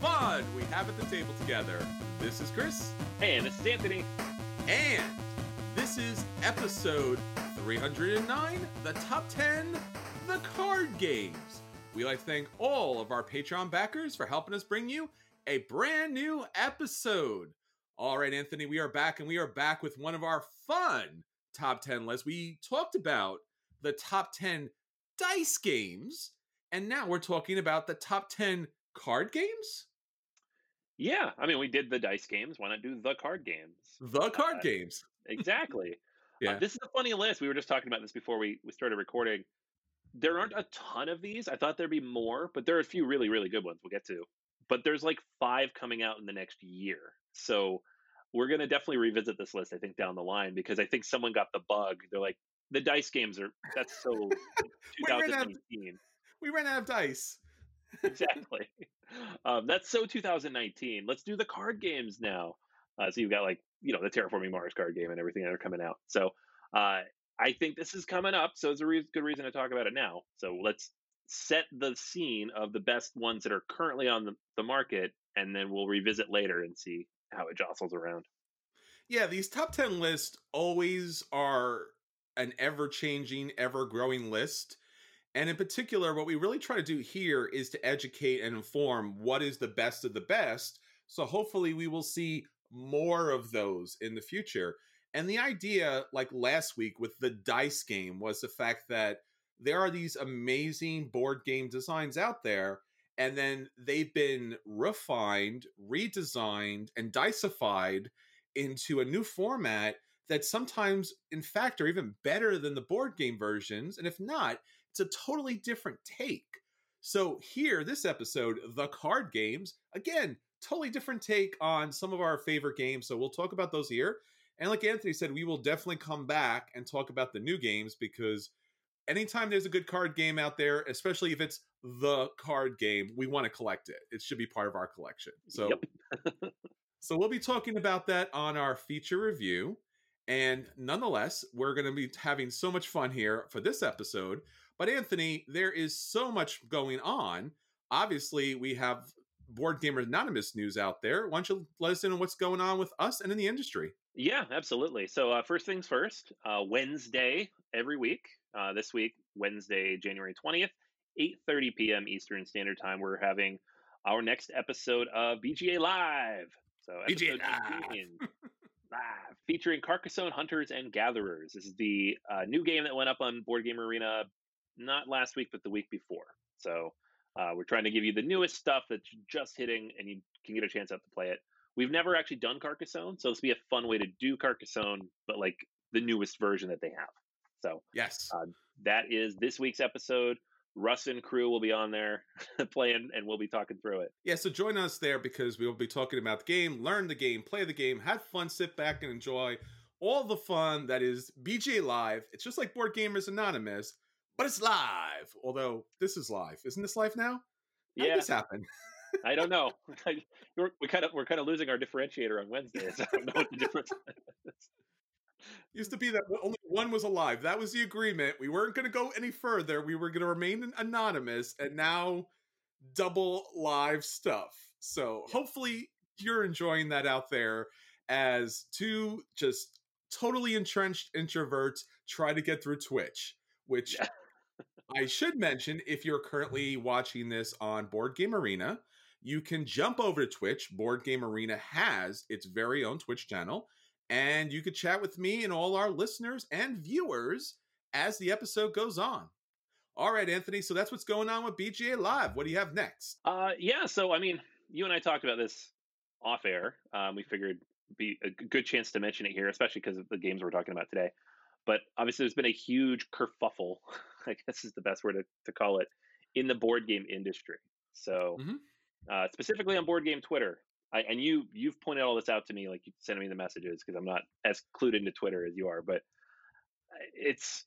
fun we have at the table together. This is Chris, Hey, and this is Anthony. and this is episode 309 the top 10 the card games. We like to thank all of our Patreon backers for helping us bring you a brand new episode. All right, Anthony, we are back, and we are back with one of our fun top 10 lists. We talked about the top 10 dice games, and now we're talking about the top 10 card games? Yeah, I mean, we did the dice games. Why not do the card games? The card Uh, games. Exactly. Yeah. Uh, this is a funny list. We were just talking about this before we, we started recording. There aren't a ton of these. I thought there'd be more, but there are a few really, really good ones we'll get to. But there's like five coming out in the next year. So we're going to definitely revisit this list, I think, down the line because I think someone got the bug. They're like, the dice games are, that's so We ran of- we ran out of dice. Exactly. Um, that's so 2019. Let's do the card games now. Uh, so you've got like you know the Terraforming Mars card game and everything that are coming out. So uh, I think this is coming up. So it's a re- good reason to talk about it now. So let's set the scene of the best ones that are currently on the, the market, and then we'll revisit later and see how it jostles around. Yeah, these top 10 lists always are an ever changing, ever growing list. And in particular, what we really try to do here is to educate and inform what is the best of the best. So hopefully, we will see more of those in the future. And the idea, like last week with the dice game, was the fact that there are these amazing board game designs out there, and then they've been refined, redesigned, and diceified into a new format that sometimes, in fact, are even better than the board game versions. And if not, it's a totally different take. So, here, this episode, The Card Games, again, totally different take on some of our favorite games. So, we'll talk about those here. And like Anthony said, we will definitely come back and talk about the new games because anytime there's a good card game out there, especially if it's the card game, we want to collect it. It should be part of our collection. So, Yep. so we'll be talking about that on our feature review. And nonetheless, we're going to be having so much fun here for this episode. But Anthony, there is so much going on. Obviously, we have Board Gamer Anonymous news out there. Why don't you let us in on what's going on with us and in the industry? Yeah, absolutely. So uh, first things first, uh, Wednesday every week. Uh, this week, Wednesday, January twentieth, eight thirty p.m. Eastern Standard Time. We're having our next episode of BGA Live. So BGA Live. live featuring Carcassonne Hunters and Gatherers. This is the uh, new game that went up on Board Game Arena not last week, but the week before. So uh, we're trying to give you the newest stuff that's just hitting, and you can get a chance out to play it. We've never actually done Carcassonne, so this will be a fun way to do Carcassonne, but like the newest version that they have. So Yes. Uh, that is this week's episode. Russ and crew will be on there playing, and we'll be talking through it. Yeah, so join us there because we will be talking about the game, learn the game, play the game, have fun, sit back and enjoy all the fun that is BGA Live. It's just like Board Gamers Anonymous, but it's live. Although this is live. Isn't this live now? How did this happen? I don't know. we're, we kind of we're kind of losing our differentiator on Wednesdays. I don't know what the difference is. Used to be that only one was alive. That was the agreement. We weren't going to go any further. We were going to remain anonymous, and now double live stuff. So yeah. hopefully you're enjoying that out there as two just totally entrenched introverts try to get through Twitch, which yeah. I should mention if you're currently watching this on Board Game Arena, you can jump over to Twitch. Board Game Arena has its very own Twitch channel, and you could chat with me and all our listeners and viewers as the episode goes on. All right, Anthony. So that's what's going on with BGA Live. What do you have next? Uh, yeah. So I mean, you and I talked about this off air. Um, we figured be a good chance to mention it here, especially because of the games we're talking about today. But obviously, there's been a huge kerfuffle, I guess is the best word to, to call it, in the board game industry. So, mm-hmm. uh, specifically on board game Twitter, I, and you you've pointed all this out to me, like you sending me the messages because I'm not as clued into Twitter as you are. But uh, it's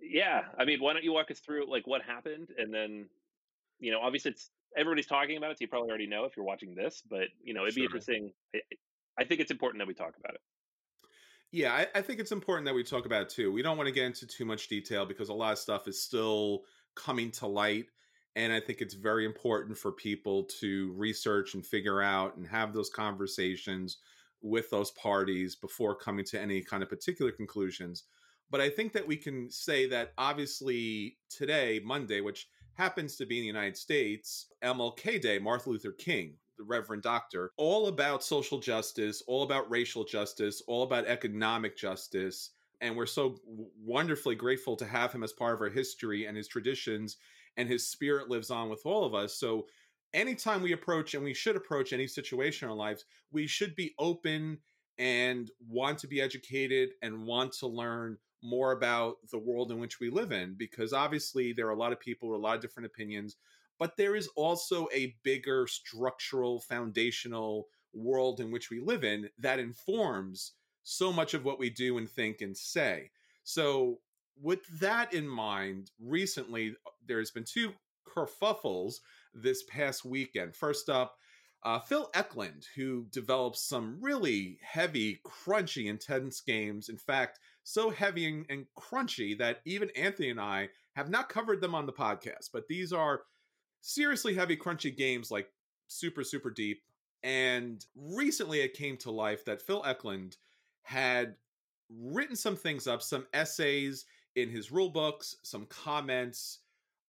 yeah, I mean, why don't you walk us through like what happened, and then you know, obviously it's everybody's talking about it, so you probably already know if you're watching this. But you know, it'd be interesting. I, I think it's important that we talk about it. Yeah, I, I, think it's important that we talk about too. We don't want to get into too much detail because a lot of stuff is still coming to light. And I think it's very important for people to research and figure out and have those conversations with those parties before coming to any kind of particular conclusions. But I think that we can say that obviously today, Monday, which happens to be in the United States, MLK Day, Martin Luther King, the Reverend Doctor, all about social justice, all about racial justice, all about economic justice. And we're so wonderfully grateful to have him as part of our history and his traditions, and his spirit lives on with all of us. So, anytime we approach, and we should approach any situation in our lives, we should be open and want to be educated and want to learn more about the world in which we live in because obviously there are a lot of people with a lot of different opinions but there is also a bigger structural foundational world in which we live in that informs so much of what we do and think and say. So, with that in mind, recently there's been two kerfuffles this past weekend. First up, uh, Phil Eklund, who develops some really heavy, crunchy, intense games. In fact, so heavy and, and crunchy that even Anthony and I have not covered them on the podcast. But these are seriously heavy, crunchy games like super, super deep. And recently it came to life that Phil Eklund had written some things up, some essays in his rule books, some comments.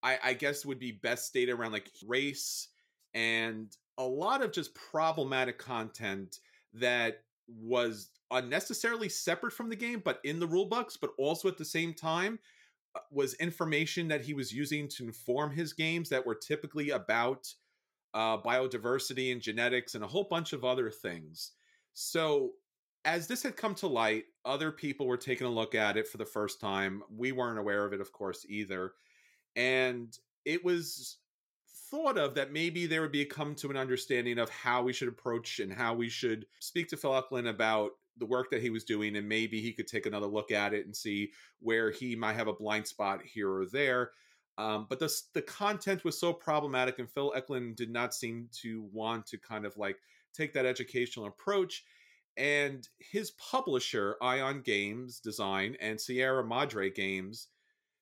I, I guess would be best stated around like race and a lot of just problematic content that was unnecessarily separate from the game, but in the rule books, but also at the same time uh, was information that he was using to inform his games that were typically about uh, biodiversity and genetics and a whole bunch of other things. So, as this had come to light, other people were taking a look at it for the first time. We weren't aware of it, of course, either. And it was thought of that maybe there would be come to an understanding of how we should approach and how we should speak to Phil Eklund about the work that he was doing and maybe he could take another look at it and see where he might have a blind spot here or there. Um, but the, the content was so problematic and phil eklund did not seem to want to kind of like take that educational approach and his publisher ion games design and sierra madre games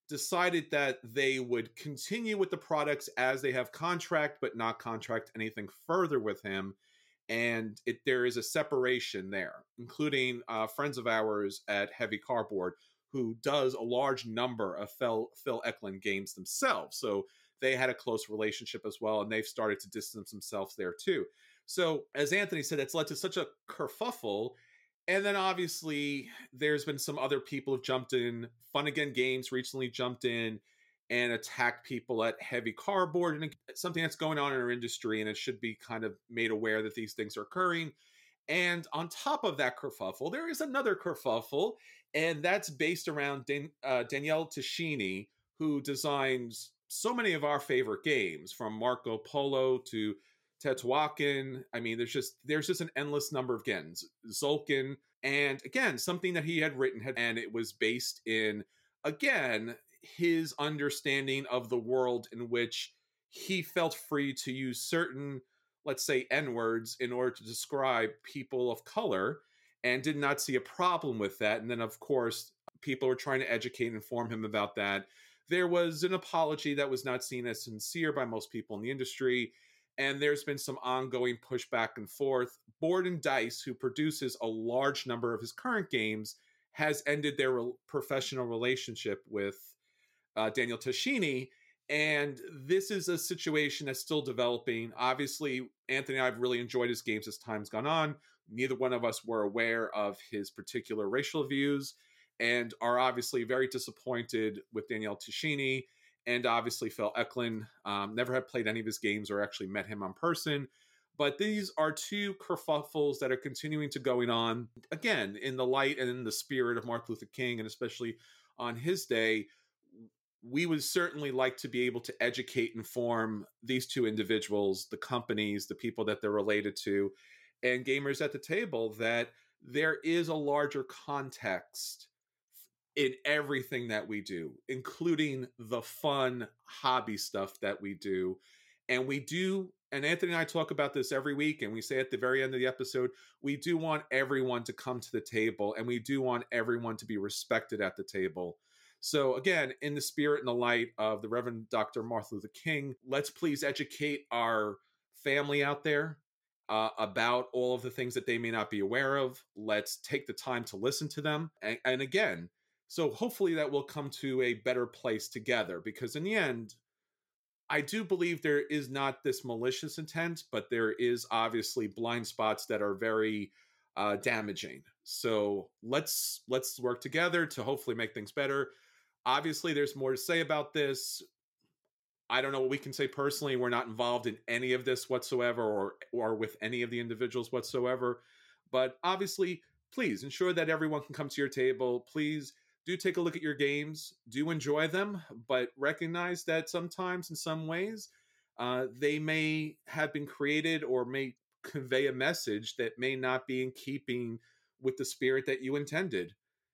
decided that they would continue with the products as they have contract but not contract anything further with him and it, there is a separation there, including uh, friends of ours at Heavy Cardboard who does a large number of Phil, Phil Eklund games themselves. So they had a close relationship as well, and they've started to distance themselves there too. So, as Anthony said, it's led to such a kerfuffle. And then obviously, there's been some other people have jumped in. Fun Again Games recently jumped in and attack people at heavy cardboard and something that's going on in our industry and it should be kind of made aware that these things are occurring. And on top of that kerfuffle there is another kerfuffle and that's based around Dan- uh, daniele tascini who designs so many of our favorite games from marco polo to teotihuacan i mean there's just there's just an endless number of games Tzolk'in and again something that he had written had, and it was based in again his understanding of the world in which he felt free to use certain let's say, N words in order to describe people of color and did not see a problem with that. And then, of course, people were trying to educate and inform him about that. There was an apology that was not seen as sincere by most people in the industry. And there's been some ongoing push back and forth. Board and Dice, who produces a large number of his current games, has ended their re- professional relationship with uh, Daniel Tascini. And this is a situation that's still developing. Obviously, Anthony and I have really enjoyed his games as time's gone on. Neither one of us were aware of his particular racial views and are obviously very disappointed with Daniel Tascini and obviously Phil Eklund. Um, never had played any of his games or actually met him on person. But these are two kerfuffles that are continuing to going on again in the light and in the spirit of Martin Luther King, and especially on his day. We would certainly like to be able to educate, and inform these two individuals, the companies, the people that they're related to, and gamers at the table that there is a larger context in everything that we do, including the fun hobby stuff that we do. And we do, and Anthony and I talk about this every week, and we say at the very end of the episode, we do want everyone to come to the table, and we do want everyone to be respected at the table. So, again, in the spirit and the light of the Reverend Dr. Martin Luther King, let's please educate our family out there uh, about all of the things that they may not be aware of. Let's take the time to listen to them. And, and again, so hopefully that will come to a better place together because in the end, I do believe there is not this malicious intent, but there is obviously blind spots that are very uh, damaging. So let's let's work together to hopefully make things better. Obviously, there's more to say about this. I don't know what we can say personally. We're not involved in any of this whatsoever, or or with any of the individuals whatsoever. But obviously, please ensure that everyone can come to your table. Please do take a look at your games, do enjoy them, but recognize that sometimes, in some ways, uh, they may have been created or may convey a message that may not be in keeping with the spirit that you intended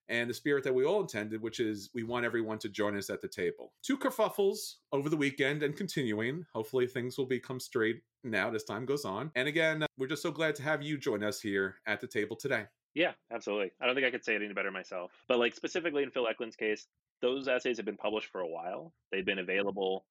and the spirit that we all intended, which is we want everyone to join us at the table. Two kerfuffles over the weekend and continuing. Hopefully, things will become straight now as time goes on. And again, uh, we're just so glad to have you join us here at the table today. Yeah, absolutely. I don't think I could say it any better myself. But like specifically in Phil Eklund's case, those essays have been published for a while. They've been available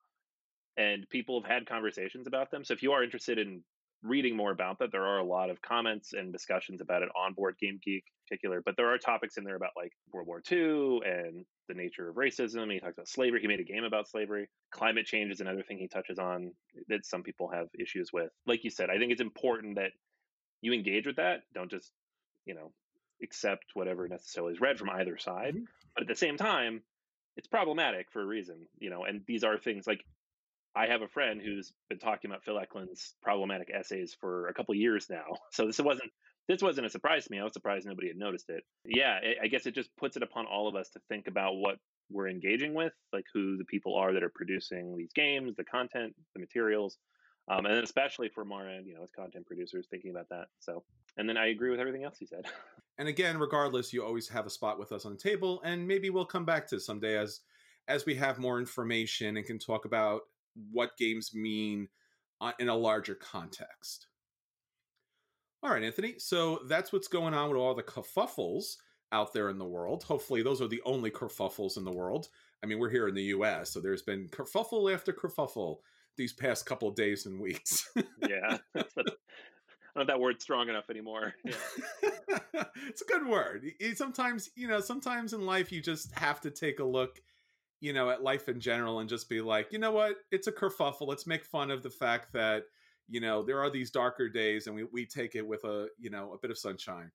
and people have had conversations about them. So if you are interested in reading more about that, there are a lot of comments and discussions about it on Board Game Geek particular. But there are topics in there about like World War II and the nature of racism. He talks about slavery. He made a game about slavery. Climate change is another thing he touches on that some people have issues with. Like you said, I think it's important that you engage with that. Don't just you know accept whatever necessarily is read from either side mm-hmm. but at the same time it's problematic for a reason you know and these are things like i have a friend who's been talking about phil eklund's problematic essays for a couple years now so this wasn't this wasn't a surprise to me i was surprised nobody had noticed it yeah it, i guess it just puts it upon all of us to think about what we're engaging with like who the people are that are producing these games the content the materials um, and then especially for more you know, as content producers thinking about that. So, and then I agree with everything else you said. And again, regardless, you always have a spot with us on the table, and maybe we'll come back to someday as as we have more information and can talk about what games mean uh, in a larger context. All right, Anthony. So that's what's going on with all the kerfuffles out there in the world. Hopefully, those are the only kerfuffles in the world. I mean, we're here in the U.S., so there's been kerfuffle after kerfuffle these past couple days and weeks. yeah. I don't know that word's strong enough anymore. Yeah. it's a good word. Sometimes, you know, sometimes in life you just have to take a look, you know, at life in general and just be like, you know what? It's a kerfuffle. Let's make fun of the fact that, you know, there are these darker days and we, we take it with a, you know, a bit of sunshine.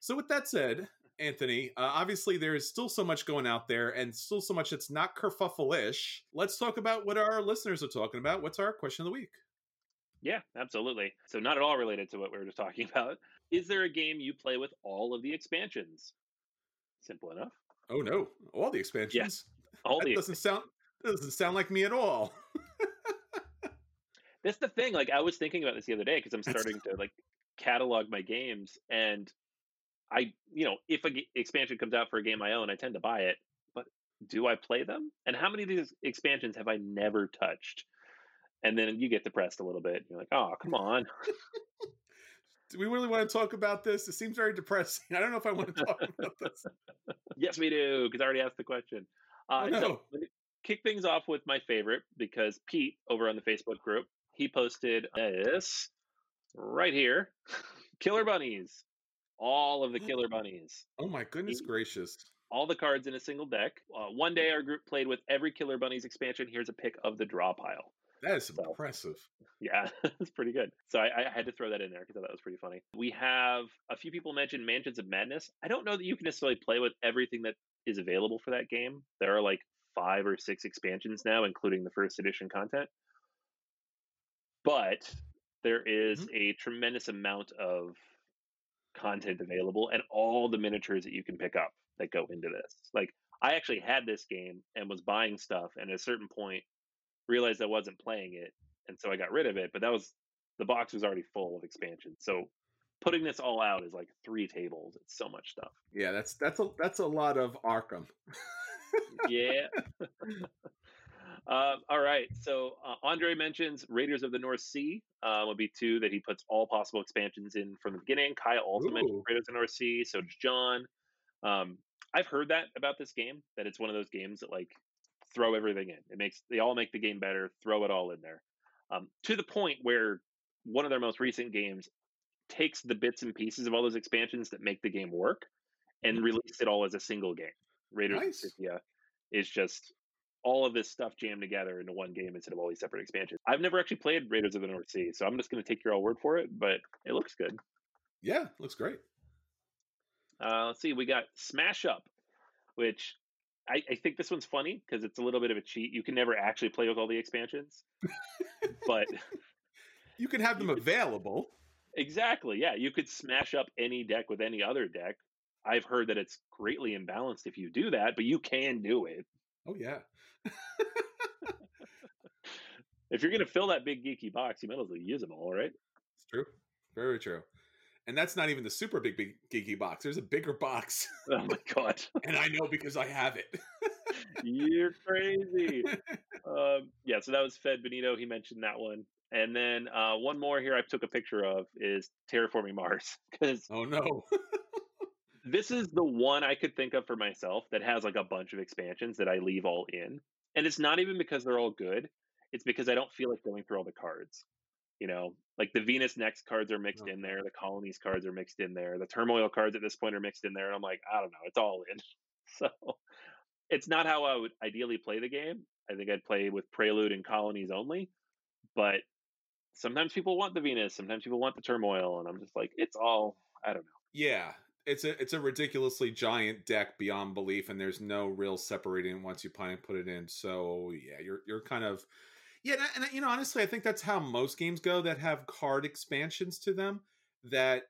So with that said, Anthony. Uh, obviously, there is still so much going out there and still so much that's not kerfuffle-ish. Let's talk about what our listeners are talking about. What's our question of the week? Yeah, absolutely. So, not at all related to what we were just talking about. Is there a game you play with all of the expansions? Simple enough. Oh no, all the expansions. Yeah, all that the doesn't sound doesn't sound like me at all. That's the thing. Like I was thinking about this the other day because I'm starting to like catalog my games, and I, you know, if a g- expansion comes out for a game I own, I tend to buy it. But do I play them? And how many of these expansions have I never touched? and then you get depressed a little bit. You're like, oh, come on. Do we really want to talk about this? It seems very depressing. I don't know if I want to talk about this. yes, we do, because I already asked the question. Uh, Oh, no. So kick things off with my favorite because Pete over on the Facebook group he posted this right here, Killer Bunnies, all of the Killer Bunnies, Oh my goodness gracious. all the cards in a single deck. Uh, one day our group played with every Killer Bunnies expansion. Here's a pic of the draw pile. That is So- impressive. Yeah, it's pretty good. So I, I had to throw that in there because I thought that was pretty funny. We have a few people mentioned Mansions of Madness. I don't know that you can necessarily play with everything that is available for that game. There are like five or six expansions now, including the first edition content. But there is mm-hmm. a tremendous amount of content available and all the miniatures that you can pick up that go into this. Like I actually had this game and was buying stuff and at a certain point realized I wasn't playing it and so I got rid of it. But that was the box was already full of expansions. So putting this all out is like three tables. It's so much stuff. Yeah, that's that's a that's a lot of Arkham. Yeah. uh, all right. So uh, Andre mentions Raiders of the North Sea uh, would be two that he puts all possible expansions in from the beginning. Kyle also mentioned Raiders of the North Sea. So does John. Um, I've heard that about this game that it's one of those games that like throw everything in. It makes they all make the game better. Throw it all in there um, to the point where one of their most recent games takes the bits and pieces of all those expansions that make the game work and release it all as a single game. Raiders Nice. of Scythia is just all of this stuff jammed together into one game instead of all these separate expansions. I've never actually played Raiders of the North Sea, so I'm just going to take your all word for it, but it looks good. Yeah, looks great. Uh, let's see, we got Smash Up, which I, I think this one's funny because it's a little bit of a cheat. You can never actually play with all the expansions, but You can have them available. Exactly. Yeah, you could smash up any deck with any other deck. I've heard that it's greatly imbalanced if you do that, but you can do it. Oh yeah. If you're going to fill that big geeky box, you might as well use them all, right? It's true. Very true. And that's not even the super big, big geeky box. There's a bigger box, Oh my god, and I know because I have it. you're crazy. um, yeah, so that was Fed Benito. He mentioned that one, and then uh, one more here I took a picture of is Terraforming Mars because oh no. this is the one I could think of for myself that has like a bunch of expansions that I leave all in. And it's not even because they're all good. It's because I don't feel like going through all the cards. You know, like the Venus Next cards are mixed oh, in there, the Colonies cards are mixed in there, the Turmoil cards at this point are mixed in there, and I'm like, I don't know, it's all in. So it's not how I would ideally play the game. I think I'd play with Prelude and Colonies only. But sometimes people want the Venus, sometimes people want the Turmoil, and I'm just like, it's all I don't know. Yeah, it's a it's a ridiculously giant deck beyond belief, and there's no real separating once you put it in. So yeah, you're you're kind of yeah, and, and you know honestly, I think that's how most games go that have card expansions to them. That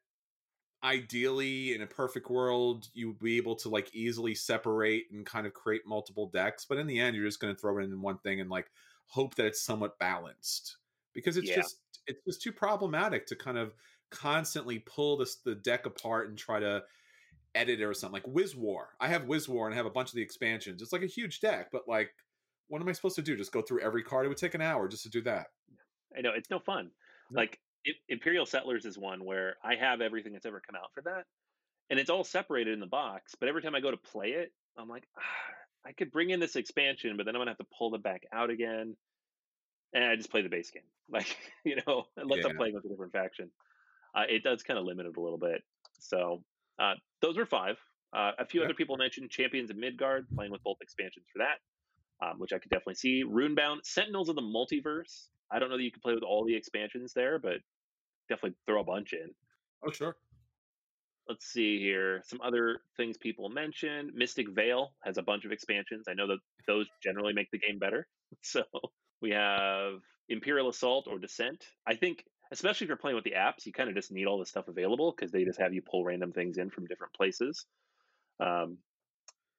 ideally, in a perfect world, you would be able to like easily separate and kind of create multiple decks, but in the end, you're just going to throw it in one thing and like hope that it's somewhat balanced because it's Yeah. just it's just too problematic to kind of constantly pull this the deck apart and try to edit it or something like Wiz War. I have Wiz War and I have a bunch of the expansions. It's like a huge deck, but like, what am I supposed to do? Just go through every card? It would take an hour just to do that. I know it's no fun. No. Like Imperial Settlers is one where I have everything that's ever come out for that, and it's all separated in the box. But every time I go to play it, I'm like, ah, I could bring in this expansion, but then I'm gonna have to pull it back out again, and I just play the base game. Like you know, unless I'm playing with a different faction, uh, it does kind of limit it a little bit. So uh, those were five. Uh, a few Yeah. other people mentioned Champions of Midgard, playing with both expansions for that, um, which I could definitely see. Runebound, Sentinels of the Multiverse. I don't know that you can play with all the expansions there, but definitely throw a bunch in. Oh, sure. Let's see here. Some other things people mentioned. Mystic Vale has a bunch of expansions. I know that those generally make the game better. So we have Imperial Assault or Descent. I think, especially if you're playing with the apps, you kind of just need all the stuff available because they just have you pull random things in from different places. Um,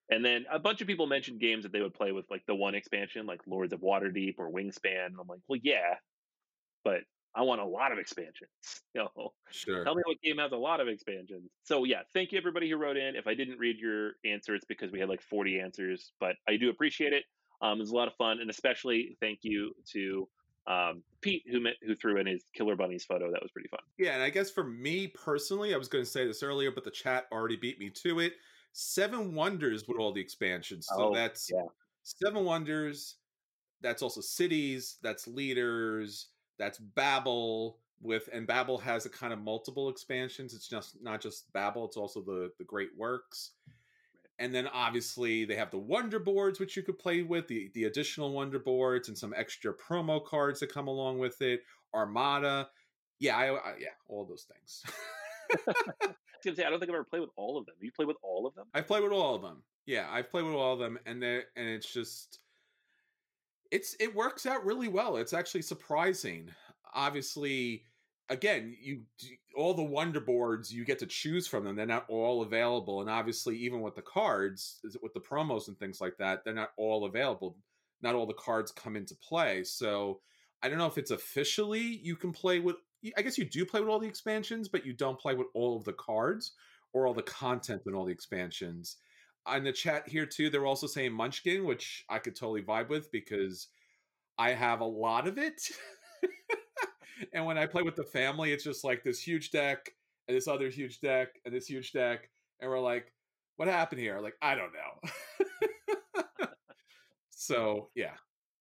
and then a bunch of people mentioned games that they would play with like the one expansion, like Lords of Waterdeep or Wingspan. And I'm like, well, yeah, but I want a lot of expansions. You know, Sure. Tell me what game has a lot of expansions. So yeah, thank you everybody who wrote in. If I didn't read your answer, it's because we had like 40 answers, but I do appreciate it. Um, it was a lot of fun, and especially thank you to Um, Pete, who met, who threw in his Killer Bunnies photo, that was pretty fun. Yeah, and I guess for me personally, I was going to say this earlier, but the chat already beat me to it. Seven Wonders with all the expansions. So Oh, that's yeah. Seven Wonders. That's also cities. That's leaders. That's Babel with and Babel has a kind of multiple expansions. It's just not just Babel. It's also the the Great Works. And then obviously they have the Wonder Boards, which you could play with the the additional Wonder Boards and some extra promo cards that come along with it. Armada, yeah, I, I yeah, all those things. I was gonna say I don't think I've ever played with all of them. You play with all of them? I've played with all of them. Yeah, I've played with all of them, and they and it's just it's it works out really well. It's actually surprising. Obviously, again, you all the wonder boards you get to choose from them. They're not all available, and obviously, even with the cards, with the promos and things like that, they're not all available. Not all the cards come into play. So I don't know if it's officially you can play with. I guess you do play with all the expansions, but you don't play with all of the cards or all the content and all the expansions. On the chat here too, they're also saying Munchkin, which I could totally vibe with because I have a lot of it. and when I play with the family, it's just like this huge deck and this other huge deck and this huge deck, and we're like, "What happened here?" Like, I don't know. so yeah,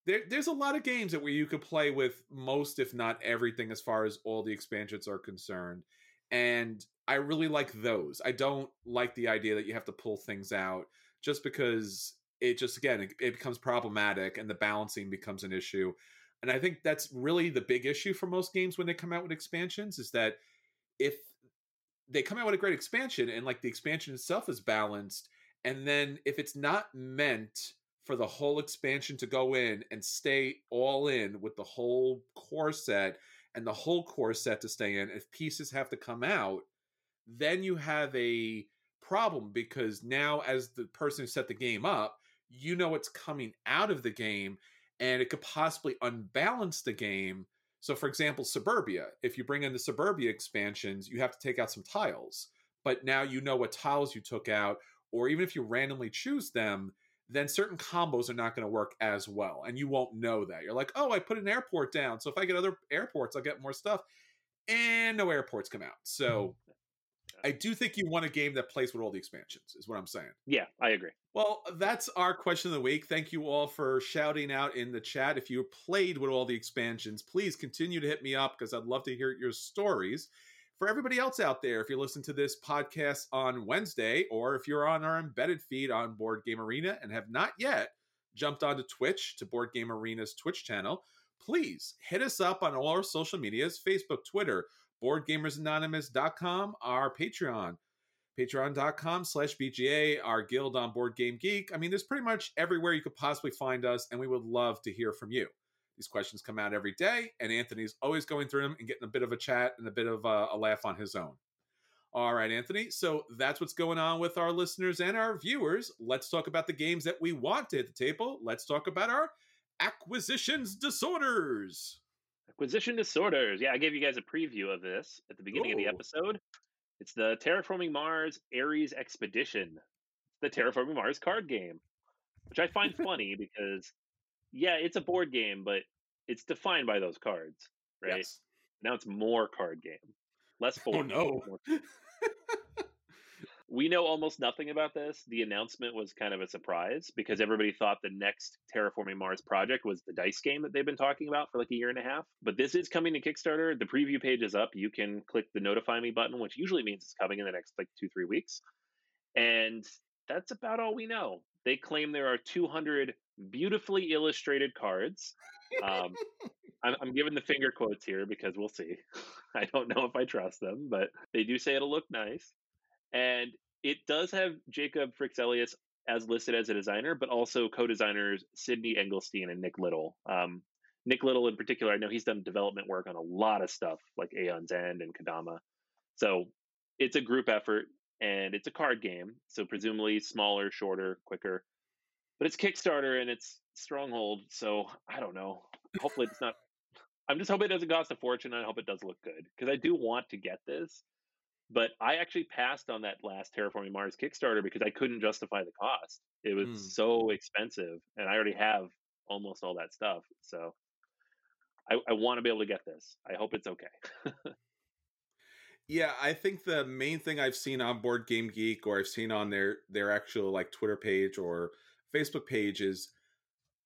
there, there's a lot of games that where you could play with most, if not everything, as far as all the expansions are concerned, and I really like those. I don't like the idea that you have to pull things out just because it just again it, it becomes problematic and the balancing becomes an issue. And I think that's really the big issue for most games when they come out with expansions is that if they come out with a great expansion and like the expansion itself is balanced, and then if it's not meant for the whole expansion to go in and stay all in with the whole core set and the whole core set to stay in, if pieces have to come out, then you have a problem because now as the person who set the game up, you know what's coming out of the game and it could possibly unbalance the game. So for example, Suburbia, if you bring in the Suburbia expansions, you have to take out some tiles. But now you know what tiles you took out or even if you randomly choose them, then certain combos are not going to work as well and you won't know that. You're like, "Oh, I put an airport down, so if I get other airports, I'll get more stuff." And no airports come out. Mm-hmm. So I do think you want a game that plays with all the expansions, is what I'm saying. Yeah, I agree. Well, that's our question of the week. Thank you all for shouting out in the chat. If you played with all the expansions, please continue to hit me up because I'd love to hear your stories. For everybody else out there, if you listen to this podcast on Wednesday, or if you're on our embedded feed on Board Game Arena and have not yet jumped onto Twitch to Board Game Arena's Twitch channel, please hit us up on all our social medias Facebook, Twitter, BoardGamersAnonymous.com, our Patreon, patreon.com slash BGA, our guild on Board Game Geek. I mean, there's pretty much everywhere you could possibly find us, and we would love to hear from you. These questions come out every day, and Anthony's always going through them and getting a bit of a chat and a bit of a, a laugh on his own. All right, Anthony. So that's what's going on with our listeners and our viewers. Let's talk about the games that we want at the table. Let's talk about our acquisitions disorders. Acquisition disorders. Yeah, I gave you guys a preview of this at the beginning of the episode. It's the Terraforming Mars Ares Expedition. The Terraforming Mars card game, which I find funny because, yeah, it's a board game, but it's defined by those cards, right? Yes. Now it's more card game, less board. Oh, no. We know almost nothing about this. The announcement was kind of a surprise because everybody thought the next Terraforming Mars project was the dice game that they've been talking about for like a year and a half. But this is coming to Kickstarter. The preview page is up. You can click the notify me button, which usually means it's coming in the next like two, three weeks. And that's about all we know. They claim there are 200 beautifully illustrated cards. Um, I'm, I'm giving the finger quotes here because we'll see. I don't know if I trust them, but they do say it'll look nice. And it does have Jacob Fryxelius as listed as a designer, but also co-designers Sydney Engelstein and Nick Little. Um, Nick Little, in particular, I know he's done development work on a lot of stuff like Aeon's End and Kodama. So it's a group effort and it's a card game. So presumably smaller, shorter, quicker. But it's Kickstarter and it's Stronghold. So I don't know. Hopefully it's not. I'm just hoping it doesn't cost a fortune. I hope it does look good because I do want to get this. But I actually passed on that last Terraforming Mars Kickstarter because I couldn't justify the cost. It was Hmm. so expensive, and I already have almost all that stuff. So I, I want to be able to get this. I hope it's okay. yeah, I think the main thing I've seen on Board Game Geek or I've seen on their their actual like Twitter page or Facebook page is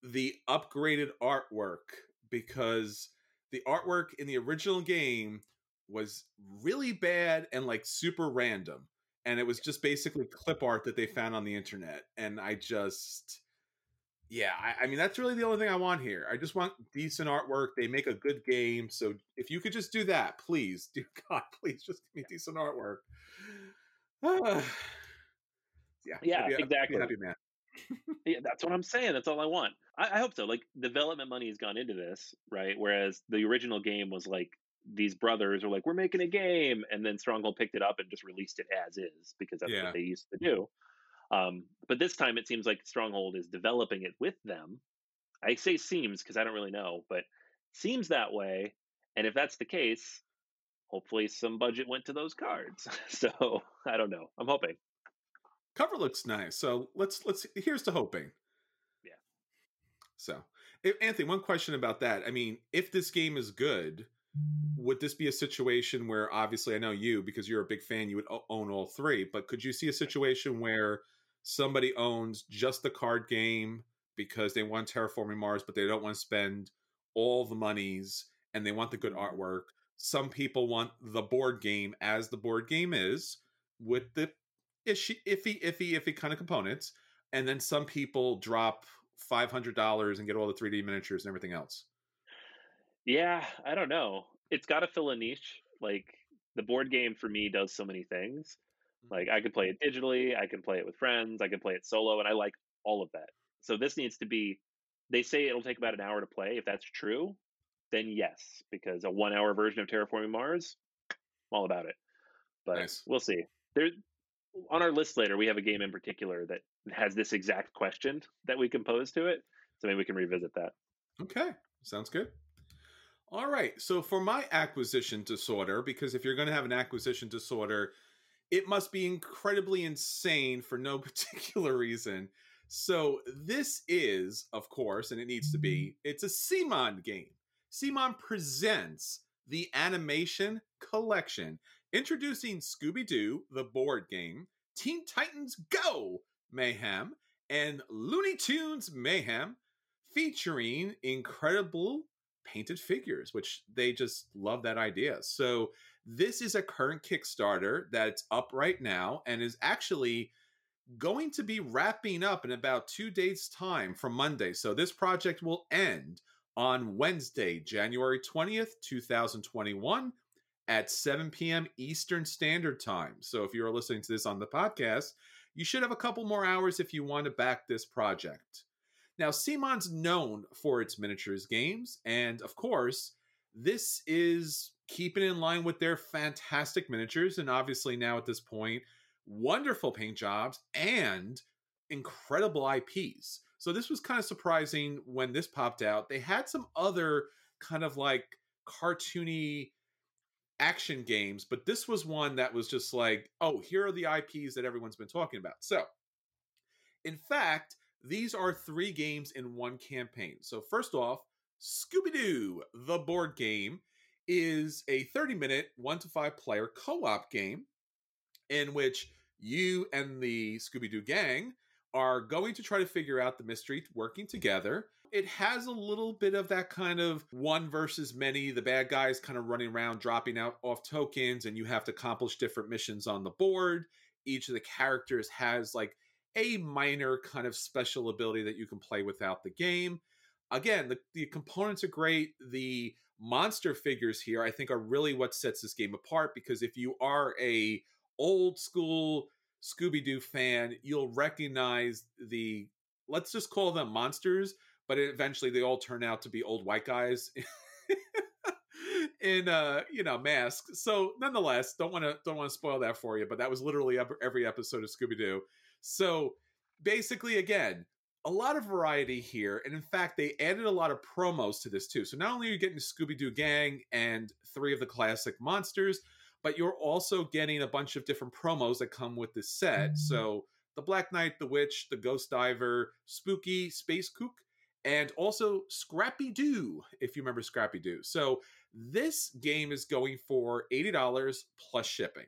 the upgraded artwork because the artwork in the original game was really bad and like super random and it was just basically clip art that they found on the internet and i just yeah I, I, mean that's really the only thing i want here. I just want decent artwork. They make a good game so if you could just do that please dear god please just give me decent artwork. Yeah yeah happy, exactly. happy man. Yeah, that's what i'm saying that's all i want. I, I hope so like development money has gone into this right whereas the original game was like these brothers are like, we're making a game, and then Stronghold picked it up and just released it as is because that's yeah. what they used to do. Um, but this time it seems like Stronghold is developing it with them. I say seems because I don't really know, but seems that way. And if that's the case, hopefully some budget went to those cards. so I don't know. I'm hoping. Cover looks nice. So let's let's here's to hoping. Yeah. So, Anthony, one question about that. I mean, if this game is good, would this be a situation where obviously I know you because you're a big fan you would own all three but could you see a situation where somebody owns just the card game because they want terraforming Mars but they don't want to spend all the monies and they want the good mm-hmm. artwork? Some people want the board game as the board game is with the iffy iffy iffy iffy kind of components and then some people drop $500 and get all the 3D miniatures and everything else yeah, I don't know. It's got to fill a niche. Like the board game for me does so many things. Mm-hmm. Like I could play it digitally, I can play it with friends, I can play it solo, and I like all of that. So this needs to be. They say it'll take about an hour to play. If that's true, then yes, because a one-hour version of Terraforming Mars, I'm all about it. But nice. we'll see. There, on our list later, we have a game in particular that has this exact question that we can pose to it. So maybe we can revisit that. Okay, sounds good. All right. So for my acquisition disorder, because if you're going to have an acquisition disorder, it must be incredibly insane for no particular reason. So this is, of course, and it needs to be, it's a CMON game. CMON presents the animation collection, introducing Scooby Doo, the board game, Teen Titans Go Mayhem, and Looney Tunes Mayhem, featuring incredible painted figures, which they just love that idea. So this is a current Kickstarter that's up right now and is actually going to be wrapping up in about two days' time from Monday. So this project will end on Wednesday, January 20th, 2021 at 7 p.m. Eastern Standard Time. So if you're listening to this on the podcast, you should have a couple more hours if you want to back this project. Now, CMON's known for its miniatures games, and of course, this is keeping in line with their fantastic miniatures, and obviously now at this point, wonderful paint jobs and incredible IPs. So this was kind of surprising when this popped out. They had some other kind of like cartoony action games, but this was one that was just like, oh, here are the IPs that everyone's been talking about. So, in fact, these are three games in one campaign. So, first off, Scooby Doo, the board game, is a 30 minute, one to five player co op game in which you and the Scooby Doo gang are going to try to figure out the mystery working together. It has a little bit of that kind of one versus many, the bad guys kind of running around dropping out off tokens, and you have to accomplish different missions on the board. Each of the characters has like a minor kind of special ability that you can play without the game. Again, the, the components are great. The monster figures here, I think, are really what sets this game apart because if you are a old school Scooby Doo fan, you'll recognize the let's just call them monsters, but eventually they all turn out to be old white guys. in uh you know masks so nonetheless don't want to don't want to spoil that for you but that was literally every episode of scooby-doo so basically, again, a lot of variety here. And in fact, they added a lot of promos to this too. So not only are you getting Scooby Doo Gang and three of the classic monsters, but you're also getting a bunch of different promos that come with this set. Mm-hmm. So the Black Knight, the Witch, the Ghost Diver, Spooky, Space Kook, and also Scrappy Doo, if you remember Scrappy Doo. So this game is going for $80 plus shipping.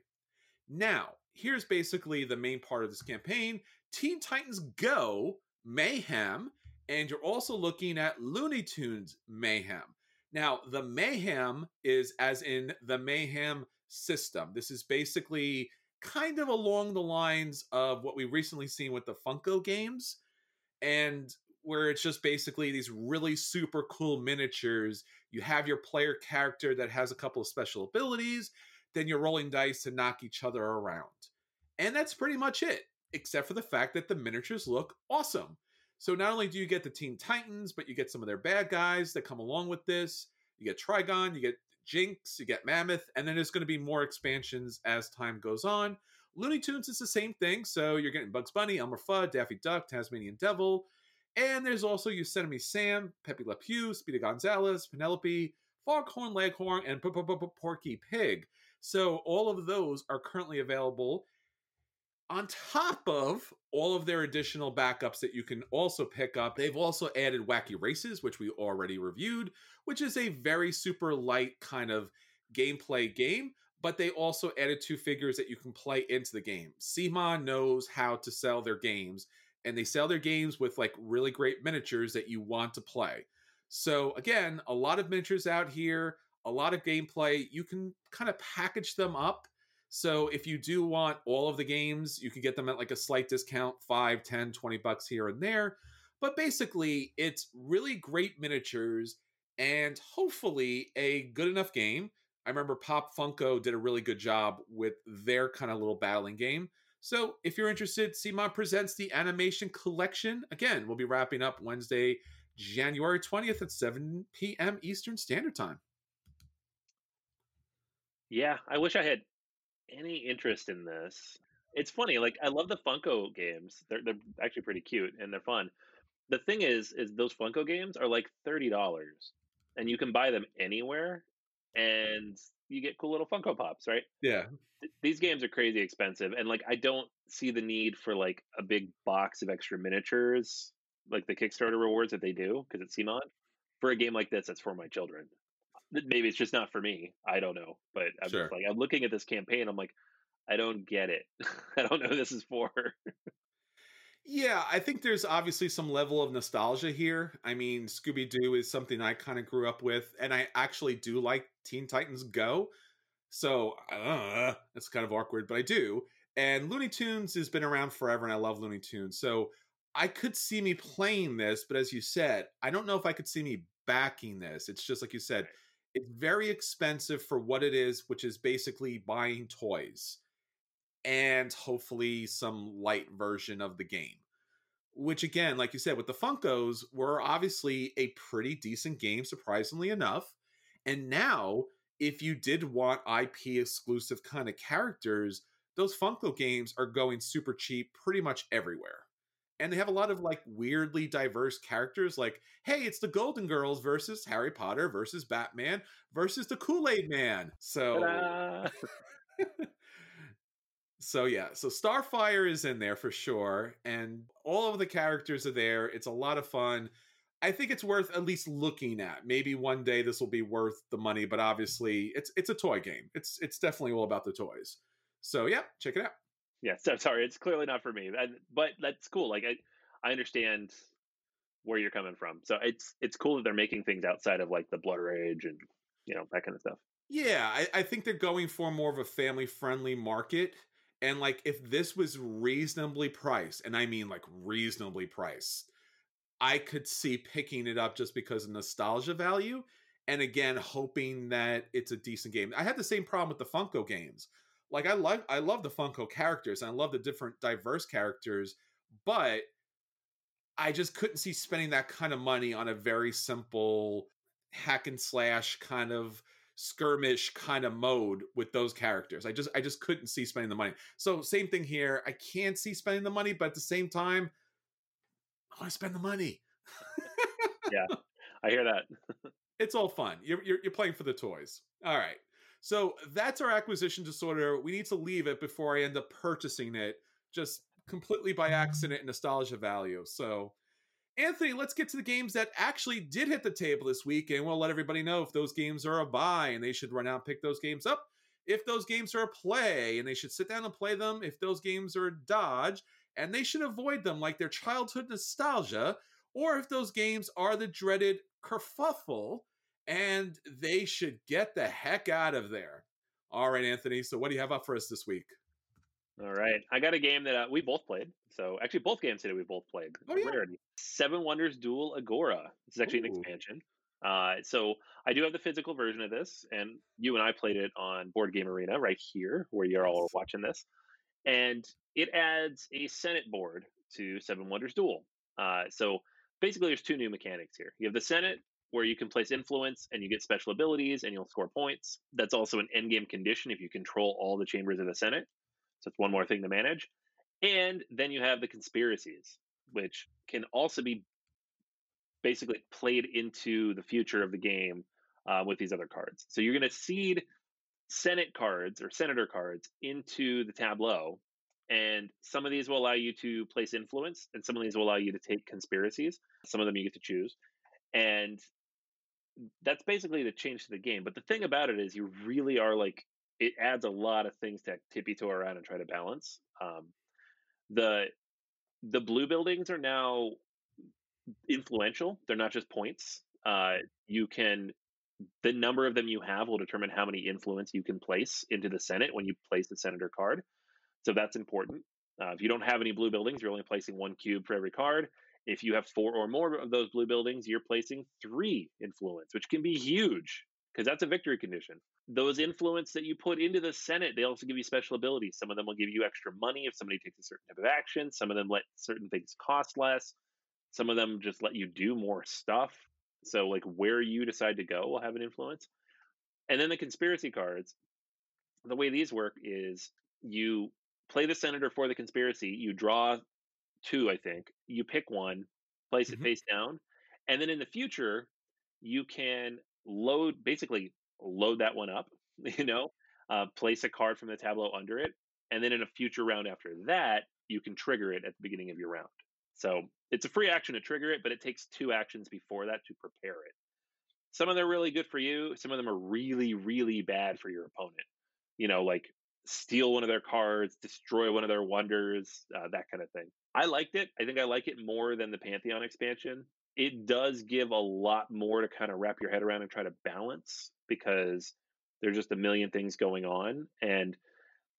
Now, here's basically the main part of this campaign Teen Titans Go Mayhem, and you're also looking at Looney Tunes Mayhem. Now, the Mayhem is as in the Mayhem system. This is basically kind of along the lines of what we recently seen with the Funko games, and where it's just basically these really super cool miniatures. You have your player character that has a couple of special abilities, then you're rolling dice to knock each other around. And that's pretty much it, except for the fact that the miniatures look awesome. So not only do you get the Teen Titans, but you get some of their bad guys that come along with this. You get Trigon, you get Jinx, you get Mammoth, and then there's going to be more expansions as time goes on. Looney Tunes is the same thing, so you're getting Bugs Bunny, Elmer Fudd, Daffy Duck, Tasmanian Devil, and there's also Yosemite Sam, Pepe Le Pew, Speedy Gonzales, Penelope, Foghorn Leghorn, and Porky Pig. So all of those are currently available on top of all of their additional backups that you can also pick up, they've also added Wacky Races, which we already reviewed, which is a very super light kind of gameplay game. But they also added two figures that you can play into the game. CMON knows how to sell their games, and they sell their games with like really great miniatures that you want to play. So, again, a lot of miniatures out here, a lot of gameplay. You can kind of package them up so if you do want all of the games, you can get them at like a slight discount 5, 10, 20 bucks here and there. But basically, it's really great miniatures and hopefully a good enough game. I remember Pop Funko did a really good job with their kind of little battling game. So if you're interested, CMON presents the animation collection. Again, we'll be wrapping up Wednesday, January 20th at 7 p.m. Eastern Standard Time. Yeah, I wish I had any interest in this. It's funny, like I love the Funko games. They're they're actually pretty cute and they're fun. The thing is, is those Funko games are like thirty dollars, and you can buy them anywhere, and you get cool little Funko Pops, right? Yeah. These games are crazy expensive, and like I don't see the need for like a big box of extra miniatures, like the Kickstarter rewards that they do, because it's CMON. For a game like this, that's for my children maybe it's just not for me. I don't know, but I'm sure. just like I'm looking at this campaign. I'm like, I don't get it. I don't know who this is for. yeah, I think there's obviously some level of nostalgia here. I mean, Scooby Doo is something I kind of grew up with, and I actually do like Teen Titans Go. So uh, it's kind of awkward, but I do. And Looney Tunes has been around forever, and I love Looney Tunes. So I could see me playing this, but as you said, I don't know if I could see me backing this. It's just like you said, it's very expensive for what it is, which is basically buying toys and hopefully some light version of the game. Which, again, like you said, with the Funkos, were obviously a pretty decent game, surprisingly enough. And now, if you did want IP exclusive kind of characters, those Funko games are going super cheap pretty much everywhere and they have a lot of like weirdly diverse characters like hey it's the golden girls versus harry potter versus batman versus the kool-aid man. So so yeah so starfire is in there for sure and all of the characters are there. It's a lot of fun. I think it's worth at least looking at. Maybe one day this will be worth the money but obviously it's it's a toy game. It's it's definitely all about the toys. So yeah check it out yeah, so sorry, it's clearly not for me. but that's cool. Like I, I understand where you're coming from. So it's it's cool that they're making things outside of like the Blood Rage and you know that kind of stuff. Yeah, I, I think they're going for more of a family friendly market. And like if this was reasonably priced, and I mean like reasonably priced, I could see picking it up just because of nostalgia value. And again, hoping that it's a decent game. I had the same problem with the Funko games like I like I love the Funko characters and I love the different diverse characters, but I just couldn't see spending that kind of money on a very simple hack and slash kind of skirmish kind of mode with those characters. I just I just couldn't see spending the money. So same thing here. I can't see spending the money, but at the same time, I want to spend the money. yeah, I hear that. it's all fun. You're, you're you're playing for the toys. All right. So that's our acquisition disorder. We need to leave it before I end up purchasing it just completely by accident and nostalgia value. So Anthony, let's get to the games that actually did hit the table this week, and we'll let everybody know if those games are a buy and they should run out and pick those games up. If those games are a play and they should sit down and play them. If those games are a dodge and they should avoid them like their childhood nostalgia. Or if those games are the dreaded kerfuffle and they should get the heck out of there. All right, Anthony. So, what do you have up for us this week? All right, I got a game that uh, we both played. So actually, both games today we both played. Oh, yeah. Rarity. Seven Wonders Duel Agora. This is actually an expansion. Uh, so I do have the physical version of this, and you and I played it on Board Game Arena right here, where you're all watching this. And it adds a Senate board to Seven Wonders Duel. Uh, so basically, there's two new mechanics here. You have the Senate, where you can place influence and you get special abilities and you'll score points. That's also an endgame condition if you control all the chambers of the Senate. So it's one more thing to manage. And then you have the conspiracies, which can also be basically played into the future of the game uh, with these other cards. So you're going to seed Senate cards or Senator cards into the tableau. And some of these will allow you to place influence, and some of these will allow you to take conspiracies. Some of them you get to choose. And that's basically the change to the game. But the thing about it is, you really are like, it adds a lot of things to tippy toe around and try to balance. Um, the the blue buildings are now influential. They're not just points. Uh, you can the number of them you have will determine how many influence you can place into the Senate when you place the senator card. So that's important. Uh, if you don't have any blue buildings, you're only placing one cube for every card. If you have four or more of those blue buildings, you're placing three influence, which can be huge because that's a victory condition. Those influence that you put into the Senate, they also give you special abilities. Some of them will give you extra money if somebody takes a certain type of action. Some of them let certain things cost less. Some of them just let you do more stuff. So, like where you decide to go will have an influence. And then the conspiracy cards, the way these work is you play the senator for the conspiracy, you draw two, I think, you pick one, place Mhm. it face down, and then in the future, you can load basically load that one up, you know, uh, place a card from the tableau under it, and then in a future round after that, you can trigger it at the beginning of your round. So it's a free action to trigger it, but it takes two actions before that to prepare it. Some of them are really good for you. Some of them are really, really bad for your opponent. You know, like steal one of their cards, destroy one of their wonders, uh, that kind of thing. I liked it. I think I like it more than the Pantheon expansion. It does give a lot more to kind of wrap your head around and try to balance because there's just a million things going on. And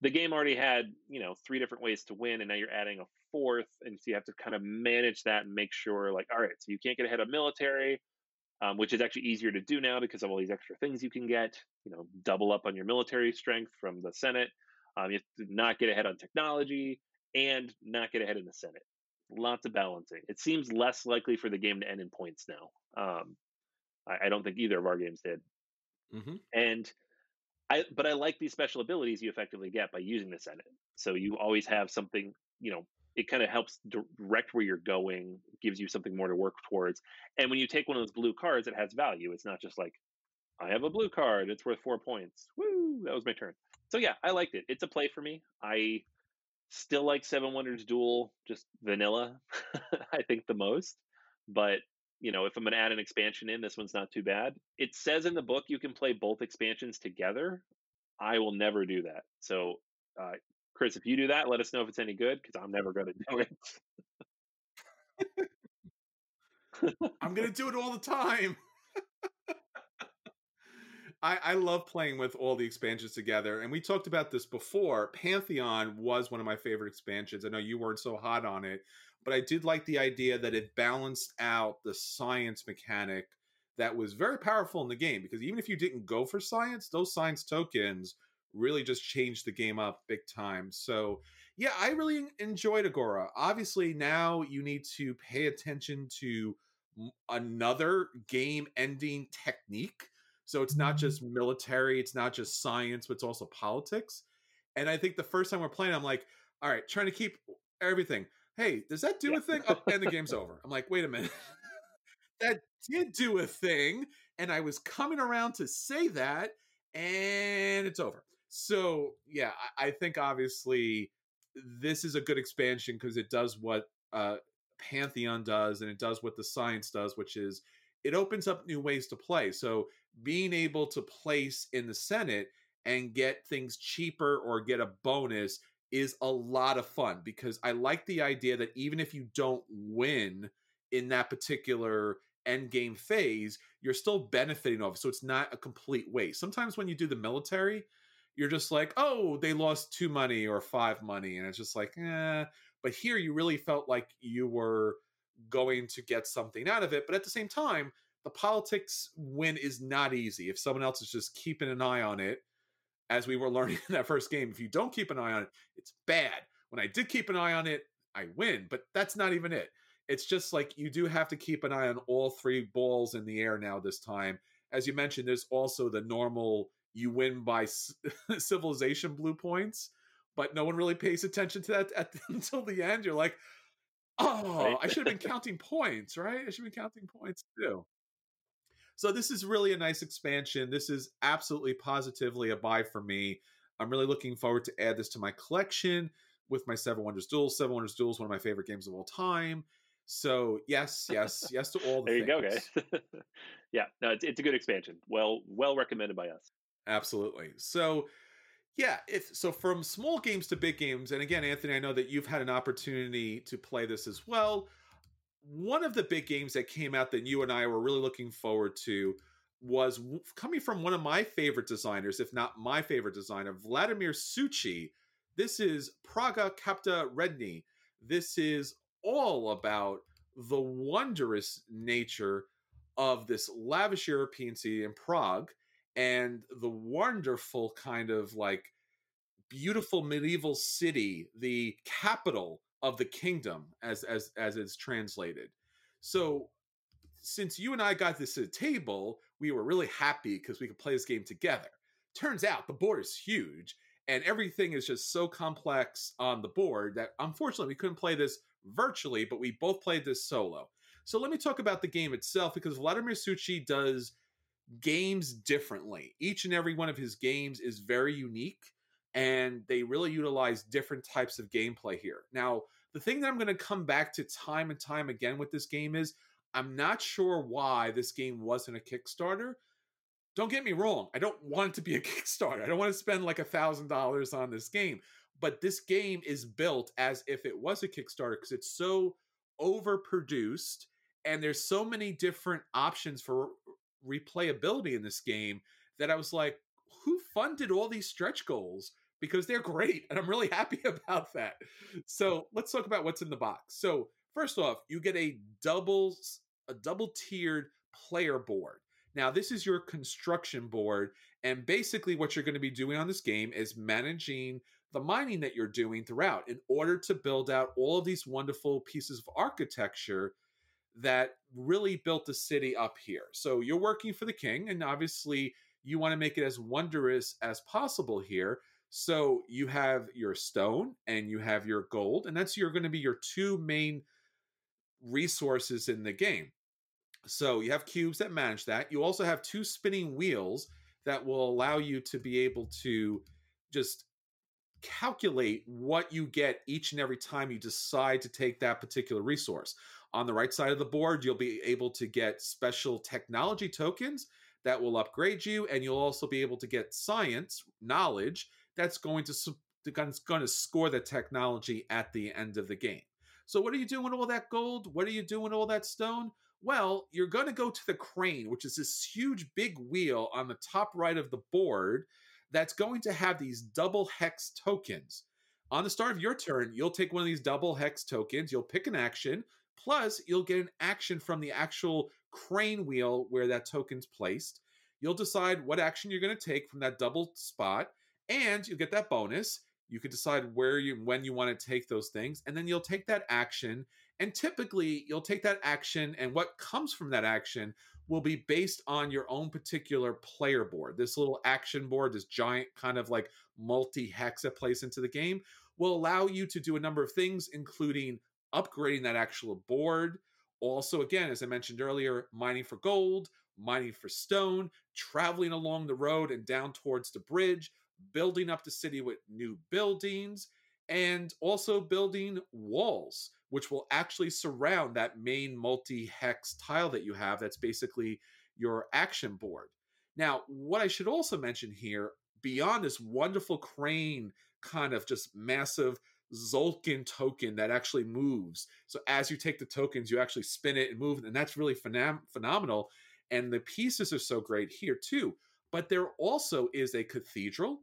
the game already had, you know, three different ways to win, and now you're adding a fourth, and so you have to kind of manage that and make sure, like, all right, so you can't get ahead of military, um, which is actually easier to do now because of all these extra things you can get. You know, double up on your military strength from the Senate. Um, you have to not get ahead on technology and not get ahead in the Senate. Lots of balancing. It seems less likely for the game to end in points now. Um, I, I don't think either of our games did. Mm-hmm. And I, but I like these special abilities you effectively get by using the Senate. So you always have something, you know, it kind of helps direct where you're going, gives you something more to work towards. And when you take one of those blue cards, it has value. It's not just like, I have a blue card, it's worth four points. Woo, that was my turn. So yeah, I liked it. It's a play for me. I still like Seven Wonders Duel, just vanilla, I think the most. But you know, if I'm going to add an expansion in, this one's not too bad. It says in the book you can play both expansions together. I will never do that. So, uh, Chris, if you do that, let us know if it's any good because I'm never going to do it. I'm gonna do it all the time. I, I love playing with all the expansions together, and we talked about this before. Pantheon was one of my favorite expansions. I know you weren't so hot on it, but I did like the idea that it balanced out the science mechanic that was very powerful in the game. Because even if you didn't go for science, those science tokens really just changed the game up big time. So yeah, I really enjoyed Agora. Obviously, now you need to pay attention to another game ending technique. So it's not just military, it's not just science, but it's also politics. And I think the first time we're playing, I'm like, all right, trying to keep everything. Hey, does that do Yeah. a thing? Oh, and the game's over. I'm like, wait a minute. that did do a thing. And I was coming around to say that, and it's over. So yeah, I, I think obviously this is a good expansion because it does what uh, Pantheon does, and it does what the science does, which is it opens up new ways to play. So being able to place in the Senate and get things cheaper or get a bonus is a lot of fun because I like the idea that even if you don't win in that particular end game phase, you're still benefiting off. So it's not a complete waste. Sometimes when you do the military, you're just like, oh, they lost two money or five money, and it's just like, eh. But here, you really felt like you were going to get something out of it. But at the same time, the politics win is not easy. If someone else is just keeping an eye on it, as we were learning in that first game, if you don't keep an eye on it, it's bad. When I did keep an eye on it, I win, but that's not even it. It's just like you do have to keep an eye on all three balls in the air now this time. As you mentioned, there's also the normal you win by civilization blue points, but no one really pays attention to that at, until the end. You're like, oh, right. I should have been counting points, right? I should have been counting points too. So this is really a nice expansion. This is absolutely positively a buy for me. I'm really looking forward to add this to my collection with my Seven Wonders Duels. Seven Wonders Duels, one of my favorite games of all time. So yes, yes, yes to all the there you go, guys. yeah, no, it's, it's a good expansion. Well, well recommended by us. Absolutely. So yeah, if so from small games to big games, and again, Anthony, I know that you've had an opportunity to play this as well. One of the big games that came out that you and I were really looking forward to was coming from one of my favorite designers, if not my favorite designer, Vladimir Suchý. This is Praga Caput Regni. This is all about the wondrous nature of this lavish European city in Prague and the wonderful kind of like beautiful medieval city, the capital of the kingdom, as as as it's translated. So since you and I got this at the table, we were really happy because we could play this game together. Turns out the board is huge and everything is just so complex on the board that unfortunately we couldn't play this virtually, but we both played this solo. So let me talk about the game itself because Vladimir Suchý does games differently. Each and every one of his games is very unique and they really utilize different types of gameplay here. Now, the thing that I'm going to come back to time and time again with this game is I'm not sure why this game wasn't a Kickstarter. Don't get me wrong, I don't want it to be a Kickstarter. I don't want to spend like a thousand dollars on this game. But this game is built as if it was a Kickstarter because it's so overproduced and there's so many different options for replayability in this game that I was like, who funded all these stretch goals? Because they're great, and I'm really happy about that. So let's talk about what's in the box. So first off, you get a double a double tiered player board. Now, this is your construction board, and basically, what you're going to be doing on this game is managing the mining that you're doing throughout in order to build out all of these wonderful pieces of architecture that really built the city up here. So you're working for the king, and obviously you want to make it as wondrous as possible here. So you have your stone and you have your gold, and that's you're going to be your two main resources in the game. So you have cubes that manage that. You also have two spinning wheels that will allow you to be able to just calculate what you get each and every time you decide to take that particular resource. On the right side of the board, you'll be able to get special technology tokens that will upgrade you, and you'll also be able to get science knowledge that's going to going to score the technology at the end of the game. So, what are you doing with all that gold? What are you doing with all that stone? Well, you're going to go to the crane, which is this huge big wheel on the top right of the board that's going to have these double hex tokens. On the start of your turn, you'll take one of these double hex tokens, you'll pick an action, Plus, you'll get an action from the actual crane wheel where that token's placed. You'll decide what action you're going to take from that double spot, and you'll get that bonus. You can decide where you when you want to take those things, and then you'll take that action. And typically, you'll take that action, and what comes from that action will be based on your own particular player board. This little action board, this giant kind of like multi hex that plays into the game, will allow you to do a number of things, including upgrading that actual board. Also, again, as I mentioned earlier, mining for gold, mining for stone, traveling along the road and down towards the bridge, building up the city with new buildings, and also building walls which will actually surround that main multi hex tile that you have. That's basically your action board. Now, what I should also mention here, beyond this wonderful crane kind of just massive Tzolk'in token that actually moves. So as you take the tokens, you actually spin it and move, and that's really phenom- phenomenal. And the pieces are so great here too. But there also is a cathedral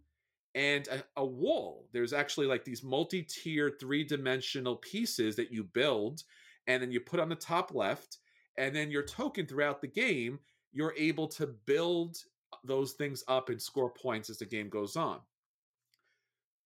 and a, a wall. There's actually like these multi-tier, three-dimensional pieces that you build, and then you put on the top left, and then your token throughout the game, you're able to build uh, those things up and score points as the game goes on.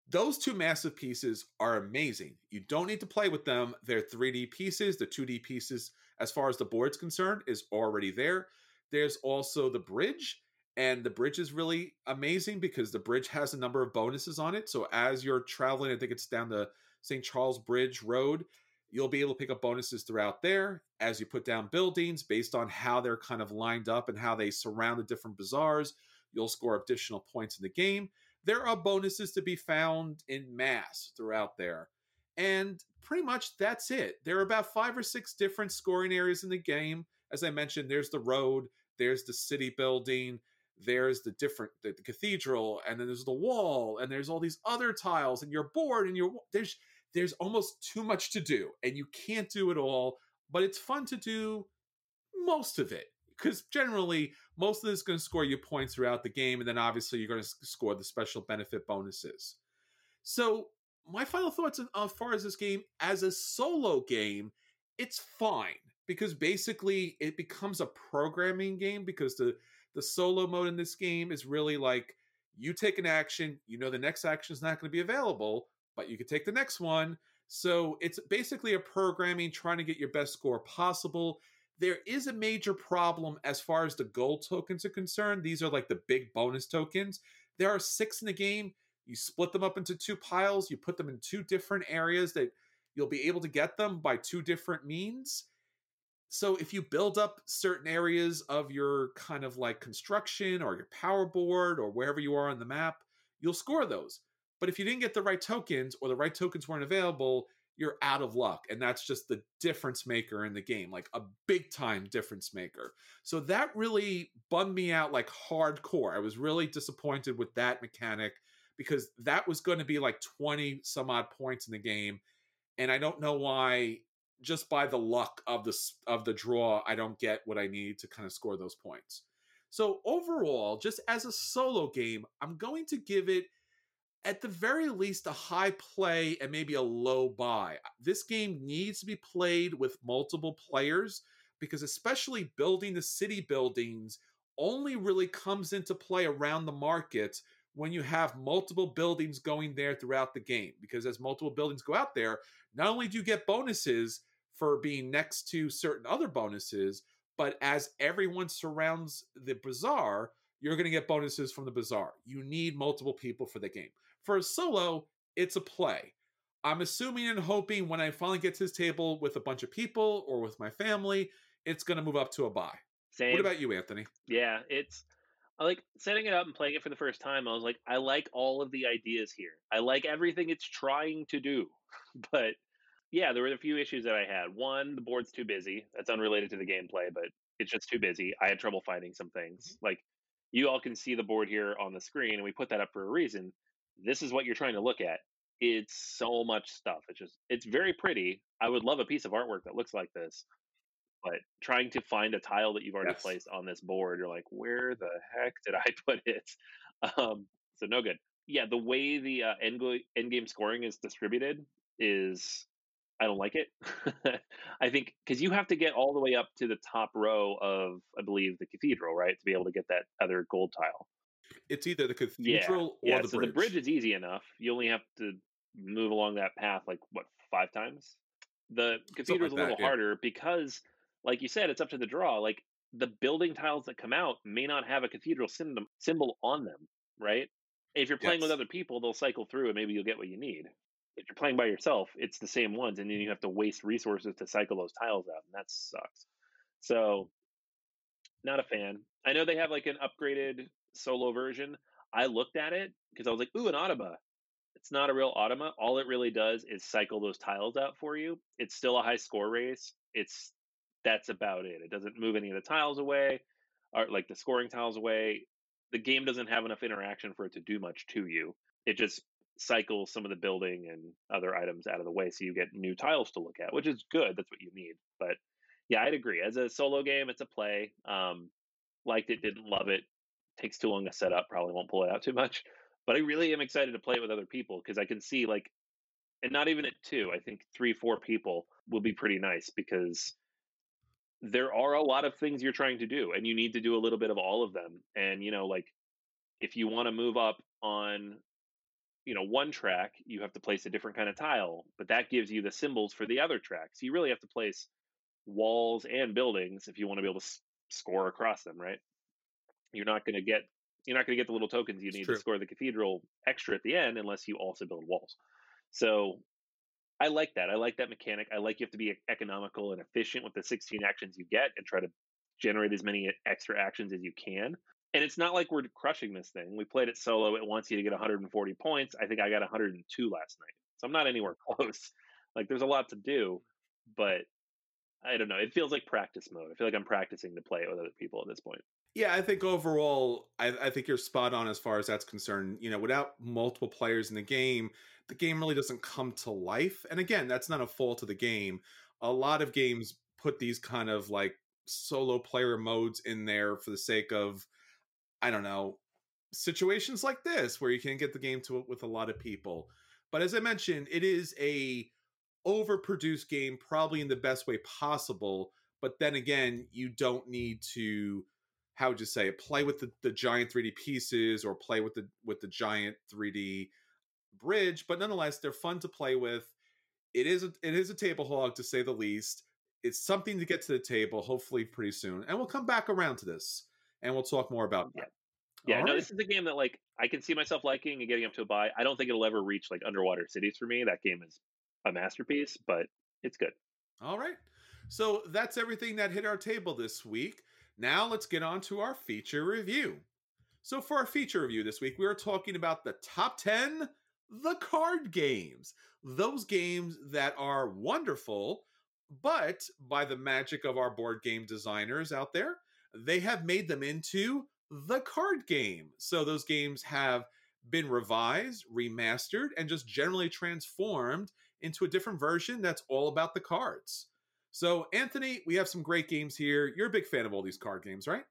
Those two massive pieces are amazing. You don't need to play with them. They're 3D pieces. The 2D pieces, as far as the board's concerned, is already there. There's also the bridge, and the bridge is really amazing because the bridge has a number of bonuses on it. So as you're traveling, I think it's down the St. Charles Bridge Road, you'll be able to pick up bonuses throughout there as you put down buildings based on how they're kind of lined up and how they surround the different bazaars. You'll score additional points in the game there are bonuses to be found in mass throughout there. And pretty much that's it. There are about five or six different scoring areas in the game. As I mentioned, there's the road, there's the city building, there's the different the, the cathedral, and then there's the wall, and there's all these other tiles, and you're bored, and you're there's there's almost too much to do, and you can't do it all, but it's fun to do most of it because generally most of this is going to score you points throughout the game, and then obviously you're going to score the special benefit bonuses. So my final thoughts as far as this game as a solo game, it's fine because basically it becomes a programming game because the the solo mode in this game is really like you take an action, you know the next action is not going to be available, but you can take the next one. So it's basically a programming trying to get your best score possible there is a major problem as far as the gold tokens are concerned. These are like the big bonus tokens. There are six in the game. You split them up into two piles, you put them in two different areas that you'll be able to get them by two different means. So if you build up certain areas of your kind of like construction or your power board or wherever you are on the map, you'll score those. But if you didn't get the right tokens or the right tokens weren't available, you're out of luck. And that's just the difference maker in the game, like a big time difference maker. So that really bummed me out like hardcore. I was really disappointed with that mechanic because that was going to be like 20 some odd points in the game. And I don't know why just by the luck of the of the draw I don't get what I need to kind of score those points. So overall, just as a solo game, I'm going to give it at the very least a high play and maybe a low buy. This game needs to be played with multiple players because especially building the city buildings only really comes into play around the market when you have multiple buildings going there throughout the game because as multiple buildings go out there not only do you get bonuses for being next to certain other bonuses but as everyone surrounds the bazaar you're going to get bonuses from the bazaar you need multiple people for the game for a solo, it's a play. I'm assuming and hoping when I finally get to this table with a bunch of people or with my family, it's going to move up to a buy. Same. What about you, Anthony? Yeah, it's I like setting it up and playing it for the first time. I was like, I like all of the ideas here. I like everything it's trying to do. But yeah, there were a few issues that I had. One, the board's too busy. That's unrelated to the gameplay, but it's just too busy. I had trouble finding some things. Mm-hmm. Like you all can see the board here on the screen, and we put that up for a reason this is what you're trying to look at. It's so much stuff. It's just it's very pretty. I would love a piece of artwork that looks like this. But trying to find a tile that you've already yes. placed on this board, you're like, where the heck did I put it? Um, so no good. Yeah, the way the uh, end, go- end game scoring is distributed is I don't like it. I think because you have to get all the way up to the top row of, I believe, the cathedral, right, to be able to get that other gold tile. It's either the cathedral yeah. or yeah, the so bridge. the bridge is easy enough. You only have to move along that path like what five times. The cathedral is like a little harder because, like you said, it's up to the draw. Like the building tiles that come out may not have a cathedral symbol on them, right? If you're playing yes. with other people, they'll cycle through and maybe you'll get what you need. If you're playing by yourself, it's the same ones, and then you have to waste resources to cycle those tiles out, and that sucks. So, not a fan. I know they have like an upgraded solo version. I looked at it because I was like, ooh, an automa. It's not a real automa. All it really does is cycle those tiles out for you. It's still a high score race. It's that's about it. It doesn't move any of the tiles away, or like the scoring tiles away. The game doesn't have enough interaction for it to do much to you. It just cycles some of the building and other items out of the way so you get new tiles to look at, which is good. That's what you need. But yeah, I'd agree. As a solo game, it's a play. Um, liked it, didn't love it. Takes too long to set up. Probably won't pull it out too much. But I really am excited to play it with other people because I can see like, and not even at two. I think three, four people will be pretty nice because there are a lot of things you're trying to do, and you need to do a little bit of all of them. And you know, like if you want to move up on you know one track you have to place a different kind of tile but that gives you the symbols for the other tracks you really have to place walls and buildings if you want to be able to s- score across them, right? You're not going to get you're not going to get the little tokens you need to score the cathedral extra at the end unless you also build walls. So I like that. I like that mechanic. I like you have to be economical and efficient with the 16 actions you get and try to generate as many extra actions as you can. And it's not like we're crushing this thing. We played it solo. It wants you to get 140 points. I think I got 102 last night. So I'm not anywhere close. Like there's a lot to do, but I don't know. It feels like practice mode. I feel like I'm practicing to play it with other people at this point. Yeah, I think overall, I, I, think you're spot on as far as that's concerned. You know, without multiple players in the game, the game really doesn't come to life. And again, that's not a fault of the game. A lot of games put these kind of like solo player modes in there for the sake of, I don't know, situations like this where you can get the game to with a lot of people. But as I mentioned, it is a overproduced game probably in the best way possible but then again you don't need to how would you say it play with the, the giant 3d pieces or play with the with the giant 3d bridge but nonetheless they're fun to play with it is a, it is a table hog to say the least it's something to get to the table hopefully pretty soon and we'll come back around to this and we'll talk more about that yeah yeah no right. this is a game that like i can see myself liking and getting up to a buy i don't think it'll ever reach like underwater cities for me that game is a masterpiece, but it's good. All right. So that's everything that hit our table this week. Now let's get on to our feature review. So for our feature review this week, we are talking about the top 10 the card games. Those games that are wonderful, but by the magic of our board game designers out there, they have made them into the card game. So those games have been revised, remastered, and just generally transformed into a different version that's all about the cards. So, Anthony, we have some great games here. You're a big fan of all these card games, right?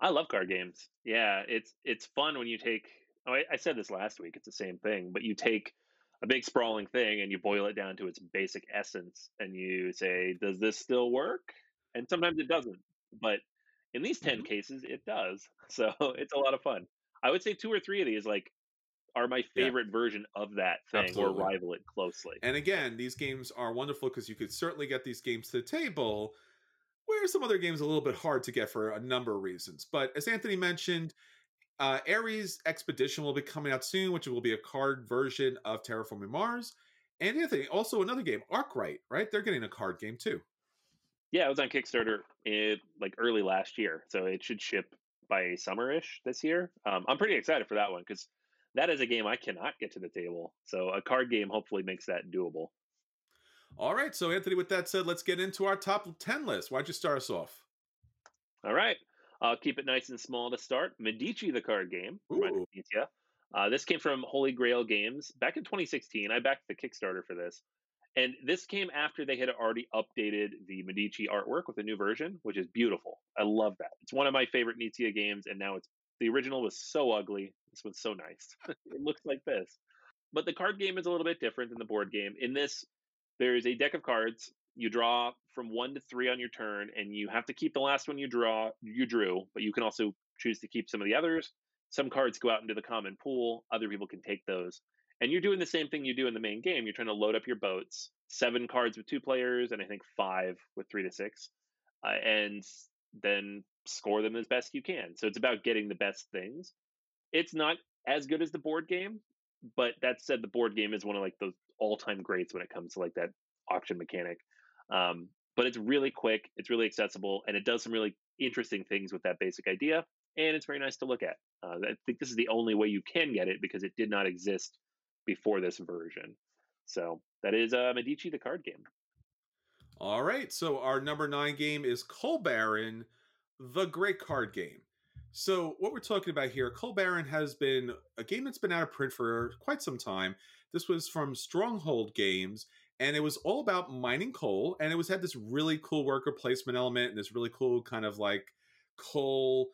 I love card games. Yeah, it's it's fun when you take. Oh, I, I said this last week. It's the same thing, but you take a big sprawling thing and you boil it down to its basic essence, and you say, "Does this still work?" And sometimes it doesn't, but in these 10 mm-hmm. cases, it does. So it's a lot of fun. I would say two or three of these, like are my favorite yeah. version of that thing Absolutely. or rival it closely. And again, these games are wonderful because you could certainly get these games to the table where some other games are a little bit hard to get for a number of reasons. But as Anthony mentioned, uh, Ares Expedition will be coming out soon, which will be a card version of Terraforming Mars. And Anthony, also another game, Arkwright, right? They're getting a card game too. Yeah, it was on Kickstarter in, like early last year, so it should ship by summerish this year. Um, I'm pretty excited for that one because that is a game I cannot get to the table. So a card game hopefully makes that doable. All right. So, Anthony, with that said, let's get into our top 10 list. Why'd you start us off? All right. I'll keep it nice and small to start. Medici, the card game. Uh, this came from Holy Grail Games back in 2016. I backed the Kickstarter for this. And this came after they had already updated the Medici artwork with a new version, which is beautiful. I love that. It's one of my favorite Knizia games, and now it's the original was so ugly. This one's so nice. it looks like this. But the card game is a little bit different than the board game. In this, there is a deck of cards. You draw from one to three on your turn, and you have to keep the last one you draw you drew, but you can also choose to keep some of the others. Some cards go out into the common pool. Other people can take those. And you're doing the same thing you do in the main game. You're trying to load up your boats. Seven cards with two players, and I think five with three to six. Uh, and then score them as best you can. So it's about getting the best things. It's not as good as the board game, but that said, the board game is one of like those all-time greats when it comes to like that auction mechanic. Um, but it's really quick, it's really accessible, and it does some really interesting things with that basic idea. And it's very nice to look at. Uh, I think this is the only way you can get it because it did not exist before this version. So that is uh, Medici, the card game. All right. So our number nine game is Coal Baron, the great card game. So what we're talking about here, Coal Baron has been a game that's been out of print for quite some time. This was from Stronghold Games, and it was all about mining coal, and it was had this really cool worker placement element and this really cool kind of like coal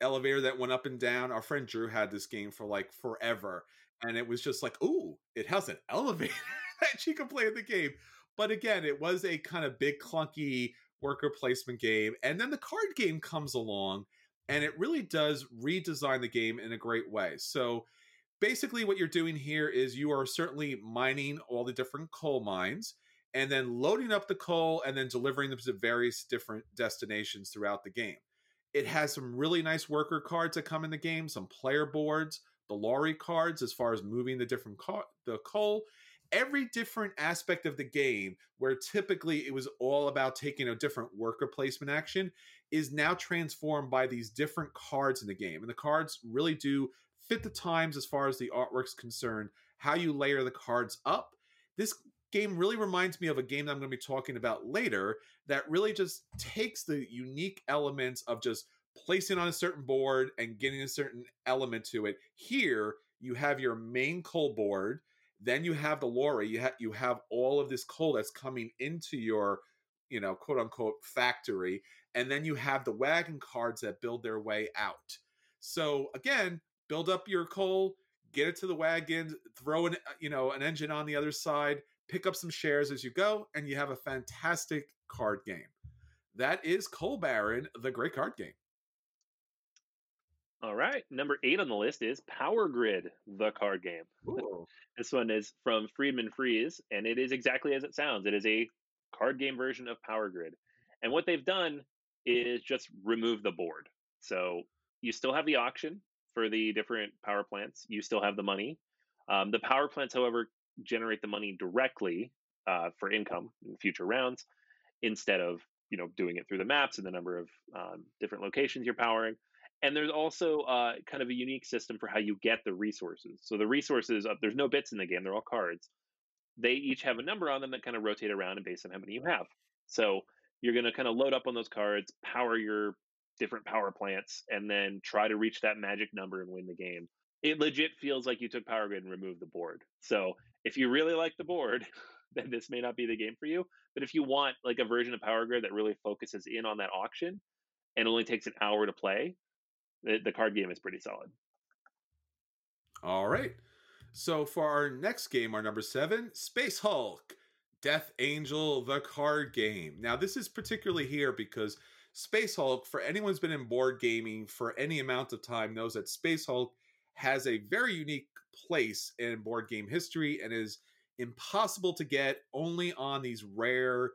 elevator that went up and down. Our friend Drew had this game for like forever, and it was just like, ooh, it has an elevator that you can play in the game. But again, it was a kind of big clunky worker placement game, and then the card game comes along, and it really does redesign the game in a great way. So basically, what you're doing here is you are certainly mining all the different coal mines. And then loading up the coal and then delivering them to various different destinations throughout the game. It has some really nice worker cards that come in the game, some player boards, the lorry cards as far as moving the different co- the coal. Every different aspect of the game, where typically it was all about taking a different worker placement action, is now transformed by these different cards in the game. And the cards really do fit the times as far as the artwork's concerned, how you layer the cards up. This game really reminds me of a game that I'm going to be talking about later that really just takes the unique elements of just placing on a certain board and getting a certain element to it. Here, you have your main coal board, then you have the lorry, you have you have all of this coal that's coming into your, you know, quote unquote factory, and then you have the wagon cards that build their way out. So again, build up your coal, get it to the wagon, throw an uh, you know an engine on the other side, pick up some shares as you go, and you have a fantastic card game. That is Coal Baron, the great card game. All right. Number eight on the list is Power Grid, the card game. Ooh. This one is from Friedemann Friese, and it is exactly as it sounds. It is a card game version of Power Grid. And what they've done is just remove the board. So you still have the auction for the different power plants, you still have the money. Um, the power plants, however, generate the money directly uh, for income in future rounds instead of you know doing it through the maps and the number of um, different locations you're powering and there's also uh, kind of a unique system for how you get the resources. So the resources uh, there's no bits in the game they're all cards. They each have a number on them that kind of rotate around and based on how many you have. So you're going to kind of load up on those cards power your different power plants and then try to reach that magic number and win the game. It legit feels like you took power grid and removed the board. So if you really like the board then this may not be the game for you but if you want like a version of power grid that really focuses in on that auction and only takes an hour to play the, the card game is pretty solid All right. So for our next game, our number seven, Space Hulk, Death Angel, the card game. Now, this is particularly here because Space Hulk, for anyone who's been in board gaming for any amount of time, knows that Space Hulk has a very unique place in board game history and is impossible to get only on these rare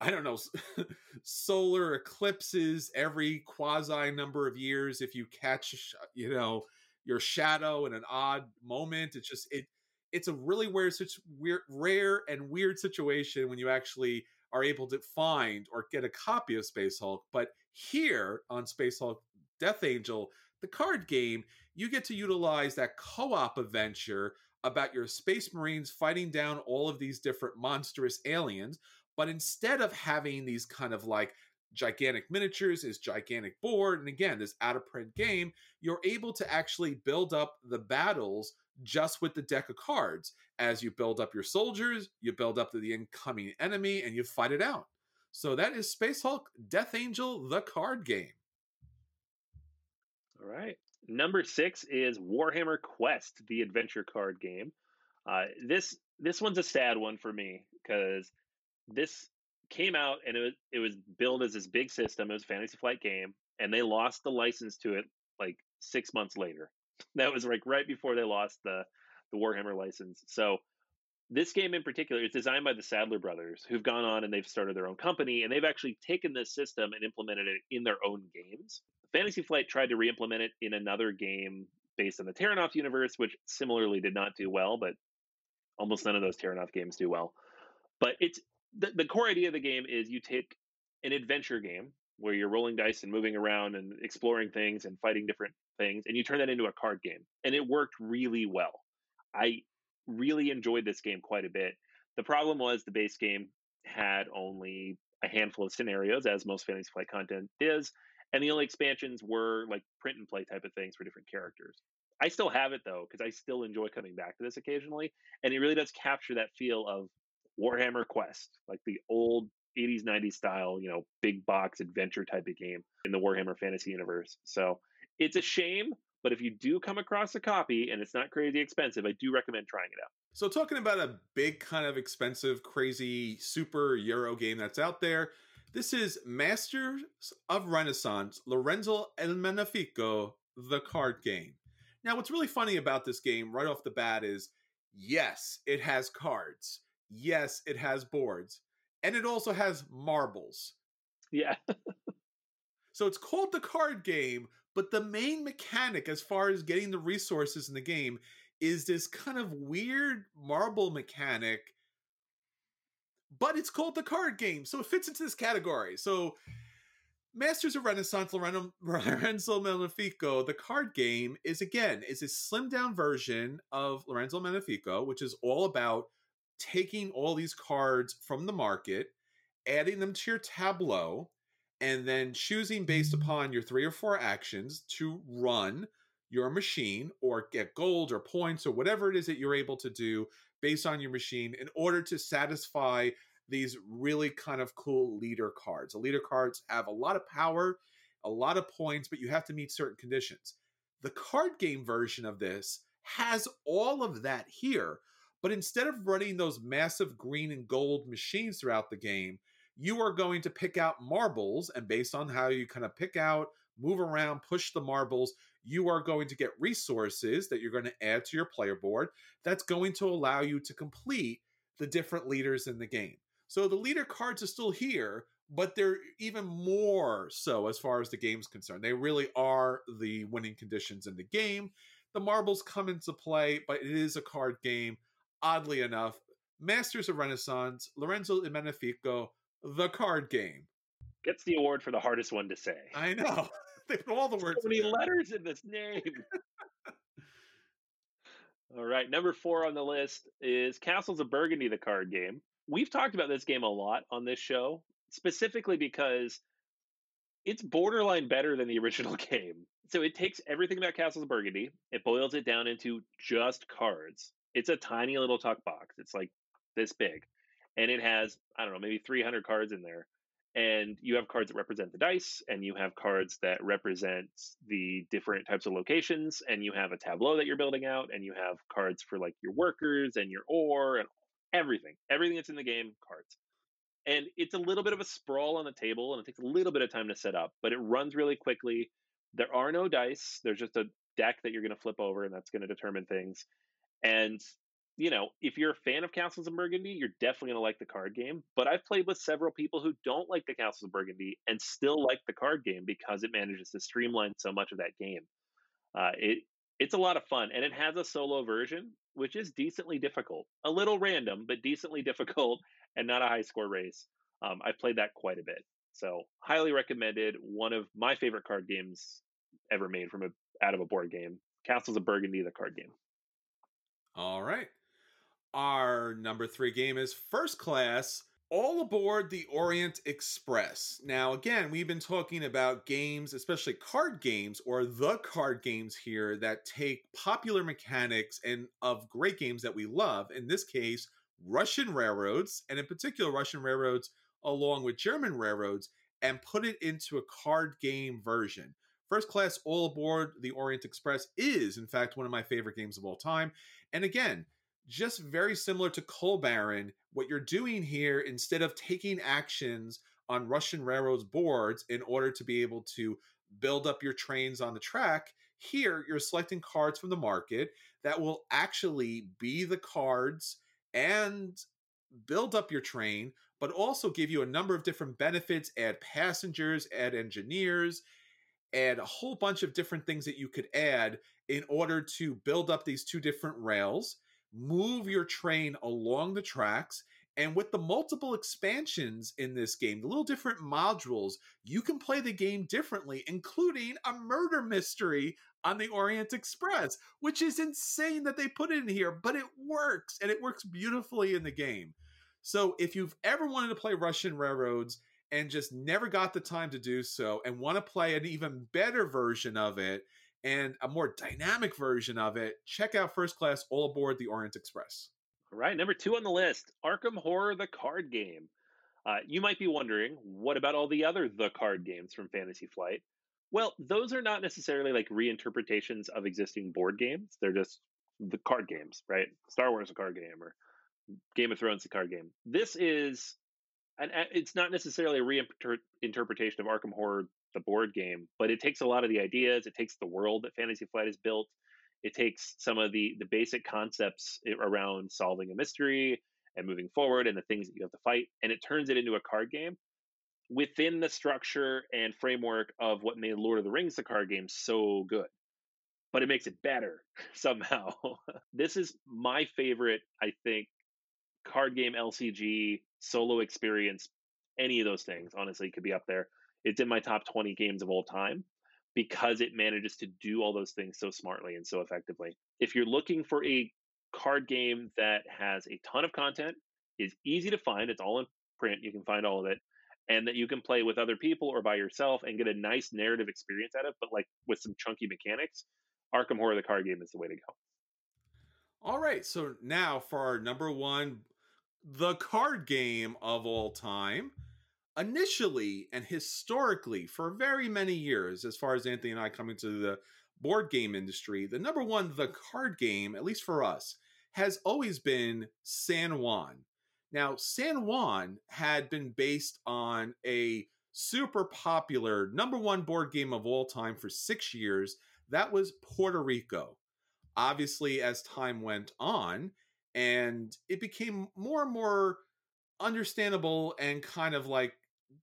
I don't know, solar eclipses every quasi number of years. If you catch, you know, your shadow in an odd moment, it's just it. It's a really weird, such weird, rare and weird situation when you actually are able to find or get a copy of Space Hulk. But here on Space Hulk Death Angel, the card game, you get to utilize that co-op adventure about your space marines fighting down all of these different monstrous aliens but instead of having these kind of like gigantic miniatures, this gigantic board, and again, this out of print game, you're able to actually build up the battles just with the deck of cards. As you build up your soldiers, you build up the incoming enemy, and you fight it out. So that is Space Hulk Death Angel, the card game. all right number six is warhammer quest the adventure card game uh, this this one's a sad one for me because this came out and it was it was billed as this big system. It was Fantasy Flight game, and they lost the license to it like six months later. That was like right before they lost the the Warhammer license. So this game in particular is designed by the Sadler brothers, who've gone on and they've started their own company, and they've actually taken this system and implemented it in their own games. Fantasy Flight tried to re-implement it in another game based on the Terrinoth universe, which similarly did not do well, but almost none of those Terrinoth games do well. But it's the, the core idea of the game is you take an adventure game where you're rolling dice and moving around and exploring things and fighting different things and you turn that into a card game and it worked really well i really enjoyed this game quite a bit. The problem was the base game had only a handful of scenarios, as most fantasy flight content is, and the only expansions were like print and play type of things for different characters. I still have it though because I still enjoy coming back to this occasionally, and it really does capture that feel of Warhammer Quest, like the old 80s 90s style, you know, big box adventure type of game in the Warhammer Fantasy universe. So it's a shame, but if you do come across a copy and it's not crazy expensive, I do recommend trying it out. So, talking about a big, kind of expensive, crazy super Euro game that's out there, this is Masters of Renaissance Lorenzo El Magnifico, the card game. Now, what's really funny about this game right off the bat is yes, it has cards. Yes, it has boards. And it also has marbles. Yeah. so it's called the card game, but the main mechanic, as far as getting the resources in the game, is this kind of weird marble mechanic. But it's called the card game, so it fits into this category. So, Masters of Renaissance Lorenzo, Lorenzo Magnifico, the card game, is again is a slimmed down version of Lorenzo Magnifico, which is all about taking all these cards from the market, adding them to your tableau, and then choosing based upon your three or four actions to run your machine or get gold or points or whatever it is that you're able to do based on your machine in order to satisfy these really kind of cool leader cards. The leader cards have a lot of power, a lot of points, but you have to meet certain conditions. The card game version of this has all of that here, but instead of running those massive green and gold machines throughout the game, you are going to pick out marbles, and based on how you kind of pick out, move around, push the marbles, you are going to get resources that you're going to add to your player board that's going to allow you to complete the different leaders in the game. So the leader cards are still here, but they're even more so as far as the game's concerned. They really are the winning conditions in the game. The marbles come into play, but it is a card game. Oddly enough, Masters of Renaissance, Lorenzo Magnifico, the card game. Gets the award for the hardest one to say. I know. they put all the words. So many letters in this name. all right, number four on the list is Castles of Burgundy, the card game. We've talked about this game a lot on this show, specifically because it's borderline better than the original game. So it takes everything about Castles of Burgundy, it boils it down into just cards. It's a tiny little tuck box. It's like this big. And it has, I don't know, maybe 300 cards in there and you have cards that represent the dice and you have cards that represent the different types of locations and you have a tableau that you're building out and you have cards for like your workers and your ore and everything everything that's in the game cards and it's a little bit of a sprawl on the table and it takes a little bit of time to set up but it runs really quickly there are no dice there's just a deck that you're going to flip over and that's going to determine things and you know, if you're a fan of Castles of Burgundy, you're definitely going to like the card game. But I've played with several people who don't like the Castles of Burgundy and still like the card game because it manages to streamline so much of that game. Uh, it it's a lot of fun, and it has a solo version, which is decently difficult, a little random, but decently difficult, and not a high score race. Um, I've played that quite a bit, so highly recommended. One of my favorite card games ever made from a out of a board game. Castles of Burgundy, the card game. All right. Our number three game is First Class All Aboard the Orient Express. Now, again, we've been talking about games, especially card games or the card games here that take popular mechanics and of great games that we love. In this case, Russian railroads, and in particular, Russian railroads along with German railroads, and put it into a card game version. First Class All Aboard the Orient Express is, in fact, one of my favorite games of all time. And again, just very similar to Coal Baron, what you're doing here, instead of taking actions on Russian railroads boards in order to be able to build up your trains on the track, here you're selecting cards from the market that will actually be the cards and build up your train, but also give you a number of different benefits add passengers, add engineers, add a whole bunch of different things that you could add in order to build up these two different rails move your train along the tracks. And with the multiple expansions in this game, the little different modules, you can play the game differently, including a murder mystery on the Orient Express, which is insane that they put it in here, but it works and it works beautifully in the game. So if you've ever wanted to play Russian Railroads and just never got the time to do so and want to play an even better version of it and a more dynamic version of it, check out First Class All Aboard the Orient Express. All right, number two on the list Arkham Horror, the card game. Uh, you might be wondering, what about all the other the card games from Fantasy Flight? Well, those are not necessarily like reinterpretations of existing board games. They're just the card games, right? Star Wars a card game or Game of Thrones a card game. This is and it's not necessarily a reinterpretation of Arkham Horror the board game, but it takes a lot of the ideas, it takes the world that Fantasy Flight has built, it takes some of the the basic concepts around solving a mystery and moving forward and the things that you have to fight and it turns it into a card game within the structure and framework of what made Lord of the Rings the card game so good. But it makes it better somehow. this is my favorite, I think, card game LCG solo experience. Any of those things, honestly, could be up there. It's in my top 20 games of all time because it manages to do all those things so smartly and so effectively. If you're looking for a card game that has a ton of content, is easy to find, it's all in print, you can find all of it, and that you can play with other people or by yourself and get a nice narrative experience out of, but like with some chunky mechanics, Arkham Horror the card game is the way to go. All right, so now for our number one, the card game of all time. Initially and historically, for very many years, as far as Anthony and I coming to the board game industry, the number one, the card game, at least for us, has always been San Juan. Now, San Juan had been based on a super popular number one board game of all time for six years. That was Puerto Rico. Obviously, as time went on, and it became more and more understandable and kind of like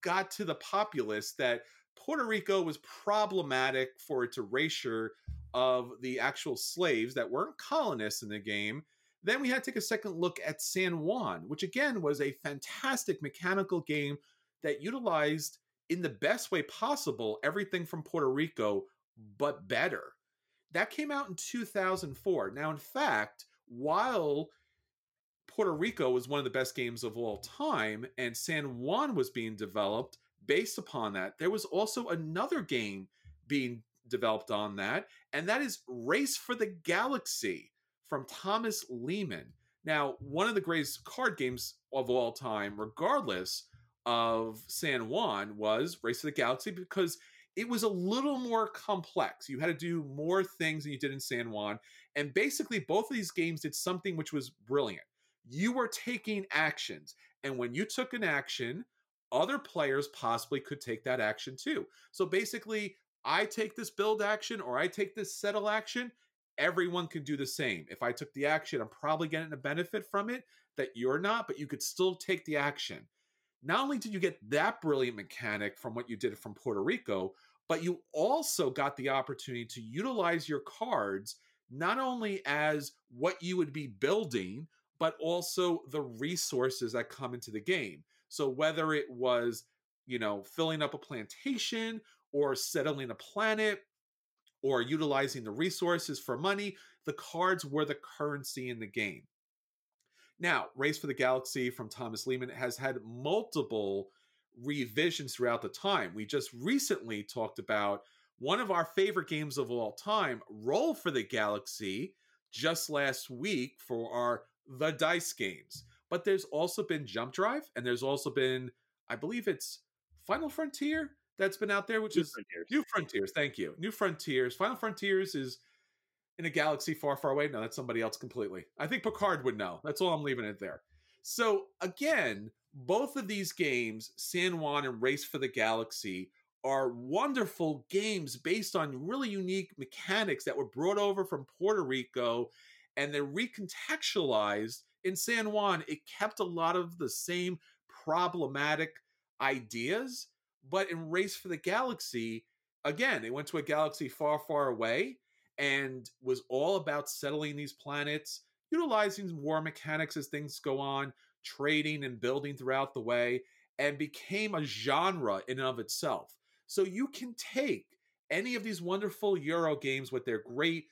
got to the populace that Puerto Rico was problematic for its erasure of the actual slaves that weren't colonists in the game then we had to take a second look at San Juan, which again was a fantastic mechanical game that utilized in the best way possible everything from Puerto Rico, but better. That came out in 2004. Now, in fact, while Puerto Rico was one of the best games of all time and San Juan was being developed based upon that, there was also another game being developed on that, and that is Race for the Galaxy from Thomas Lehmann. Now, one of the greatest card games of all time, regardless of San Juan, was Race to the Galaxy because it was a little more complex. You had to do more things than you did in San Juan. And basically, both of these games did something which was brilliant. You were taking actions. And when you took an action, other players possibly could take that action too. So basically, I take this build action or I take this settle action, everyone can do the same. If I took the action, I'm probably getting a benefit from it that you're not, but you could still take the action. Not only did you get that brilliant mechanic from what you did from Puerto Rico, but you also got the opportunity to utilize your cards not only as what you would be building, but also the resources that come into the game. So whether it was, you know, filling up a plantation or settling a planet or utilizing the resources for money, the cards were the currency in the game. Now, Race for the Galaxy from Thomas Lehmann has had multiple revisions throughout the time. We just recently talked about one of our favorite games of all time, Roll for the Galaxy, just last week for our The Dice games. But there's also been Jump Drive, and there's also been, I believe it's Final Frontier that's been out there, which New is Frontiers. New Frontiers. Thank you. New Frontiers. Final Frontiers is in a galaxy far, far away. No, that's somebody else completely. I think Picard would know. That's all I'm leaving it there. So again, both of these games, San Juan and Race for the Galaxy, are wonderful games based on really unique mechanics that were brought over from Puerto Rico and they're recontextualized in San Juan. It kept a lot of the same problematic ideas but in Race for the Galaxy, again, it went to a galaxy far, far away and was all about settling these planets, utilizing war mechanics as things go on, trading and building throughout the way, and became a genre in and of itself. So you can take any of these wonderful Euro games with their great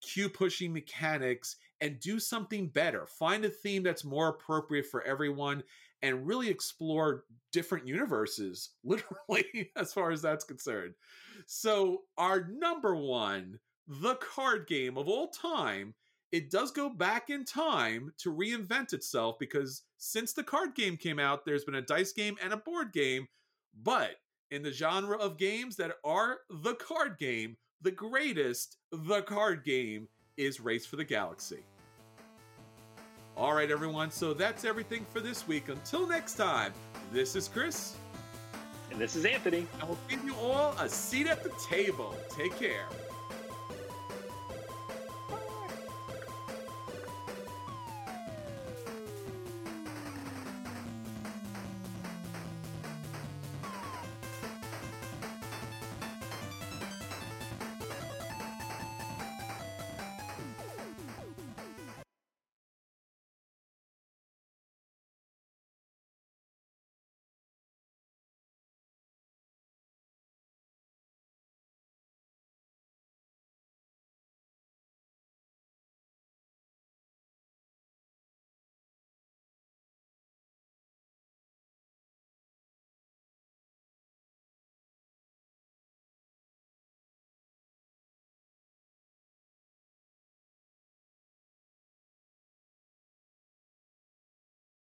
cue pushing mechanics and do something better. Find a theme that's more appropriate for everyone and really explore different universes, literally, as far as that's concerned. So, our number one, the card game of all time, it does go back in time to reinvent itself because since the card game came out, there's been a dice game and a board game. But in the genre of games that are the card game, the greatest, the card game is Race for the Galaxy. All right, everyone. So that's everything for this week. Until next time, this is Chris. And this is Anthony. And we'll give you all a seat at the table. Take care.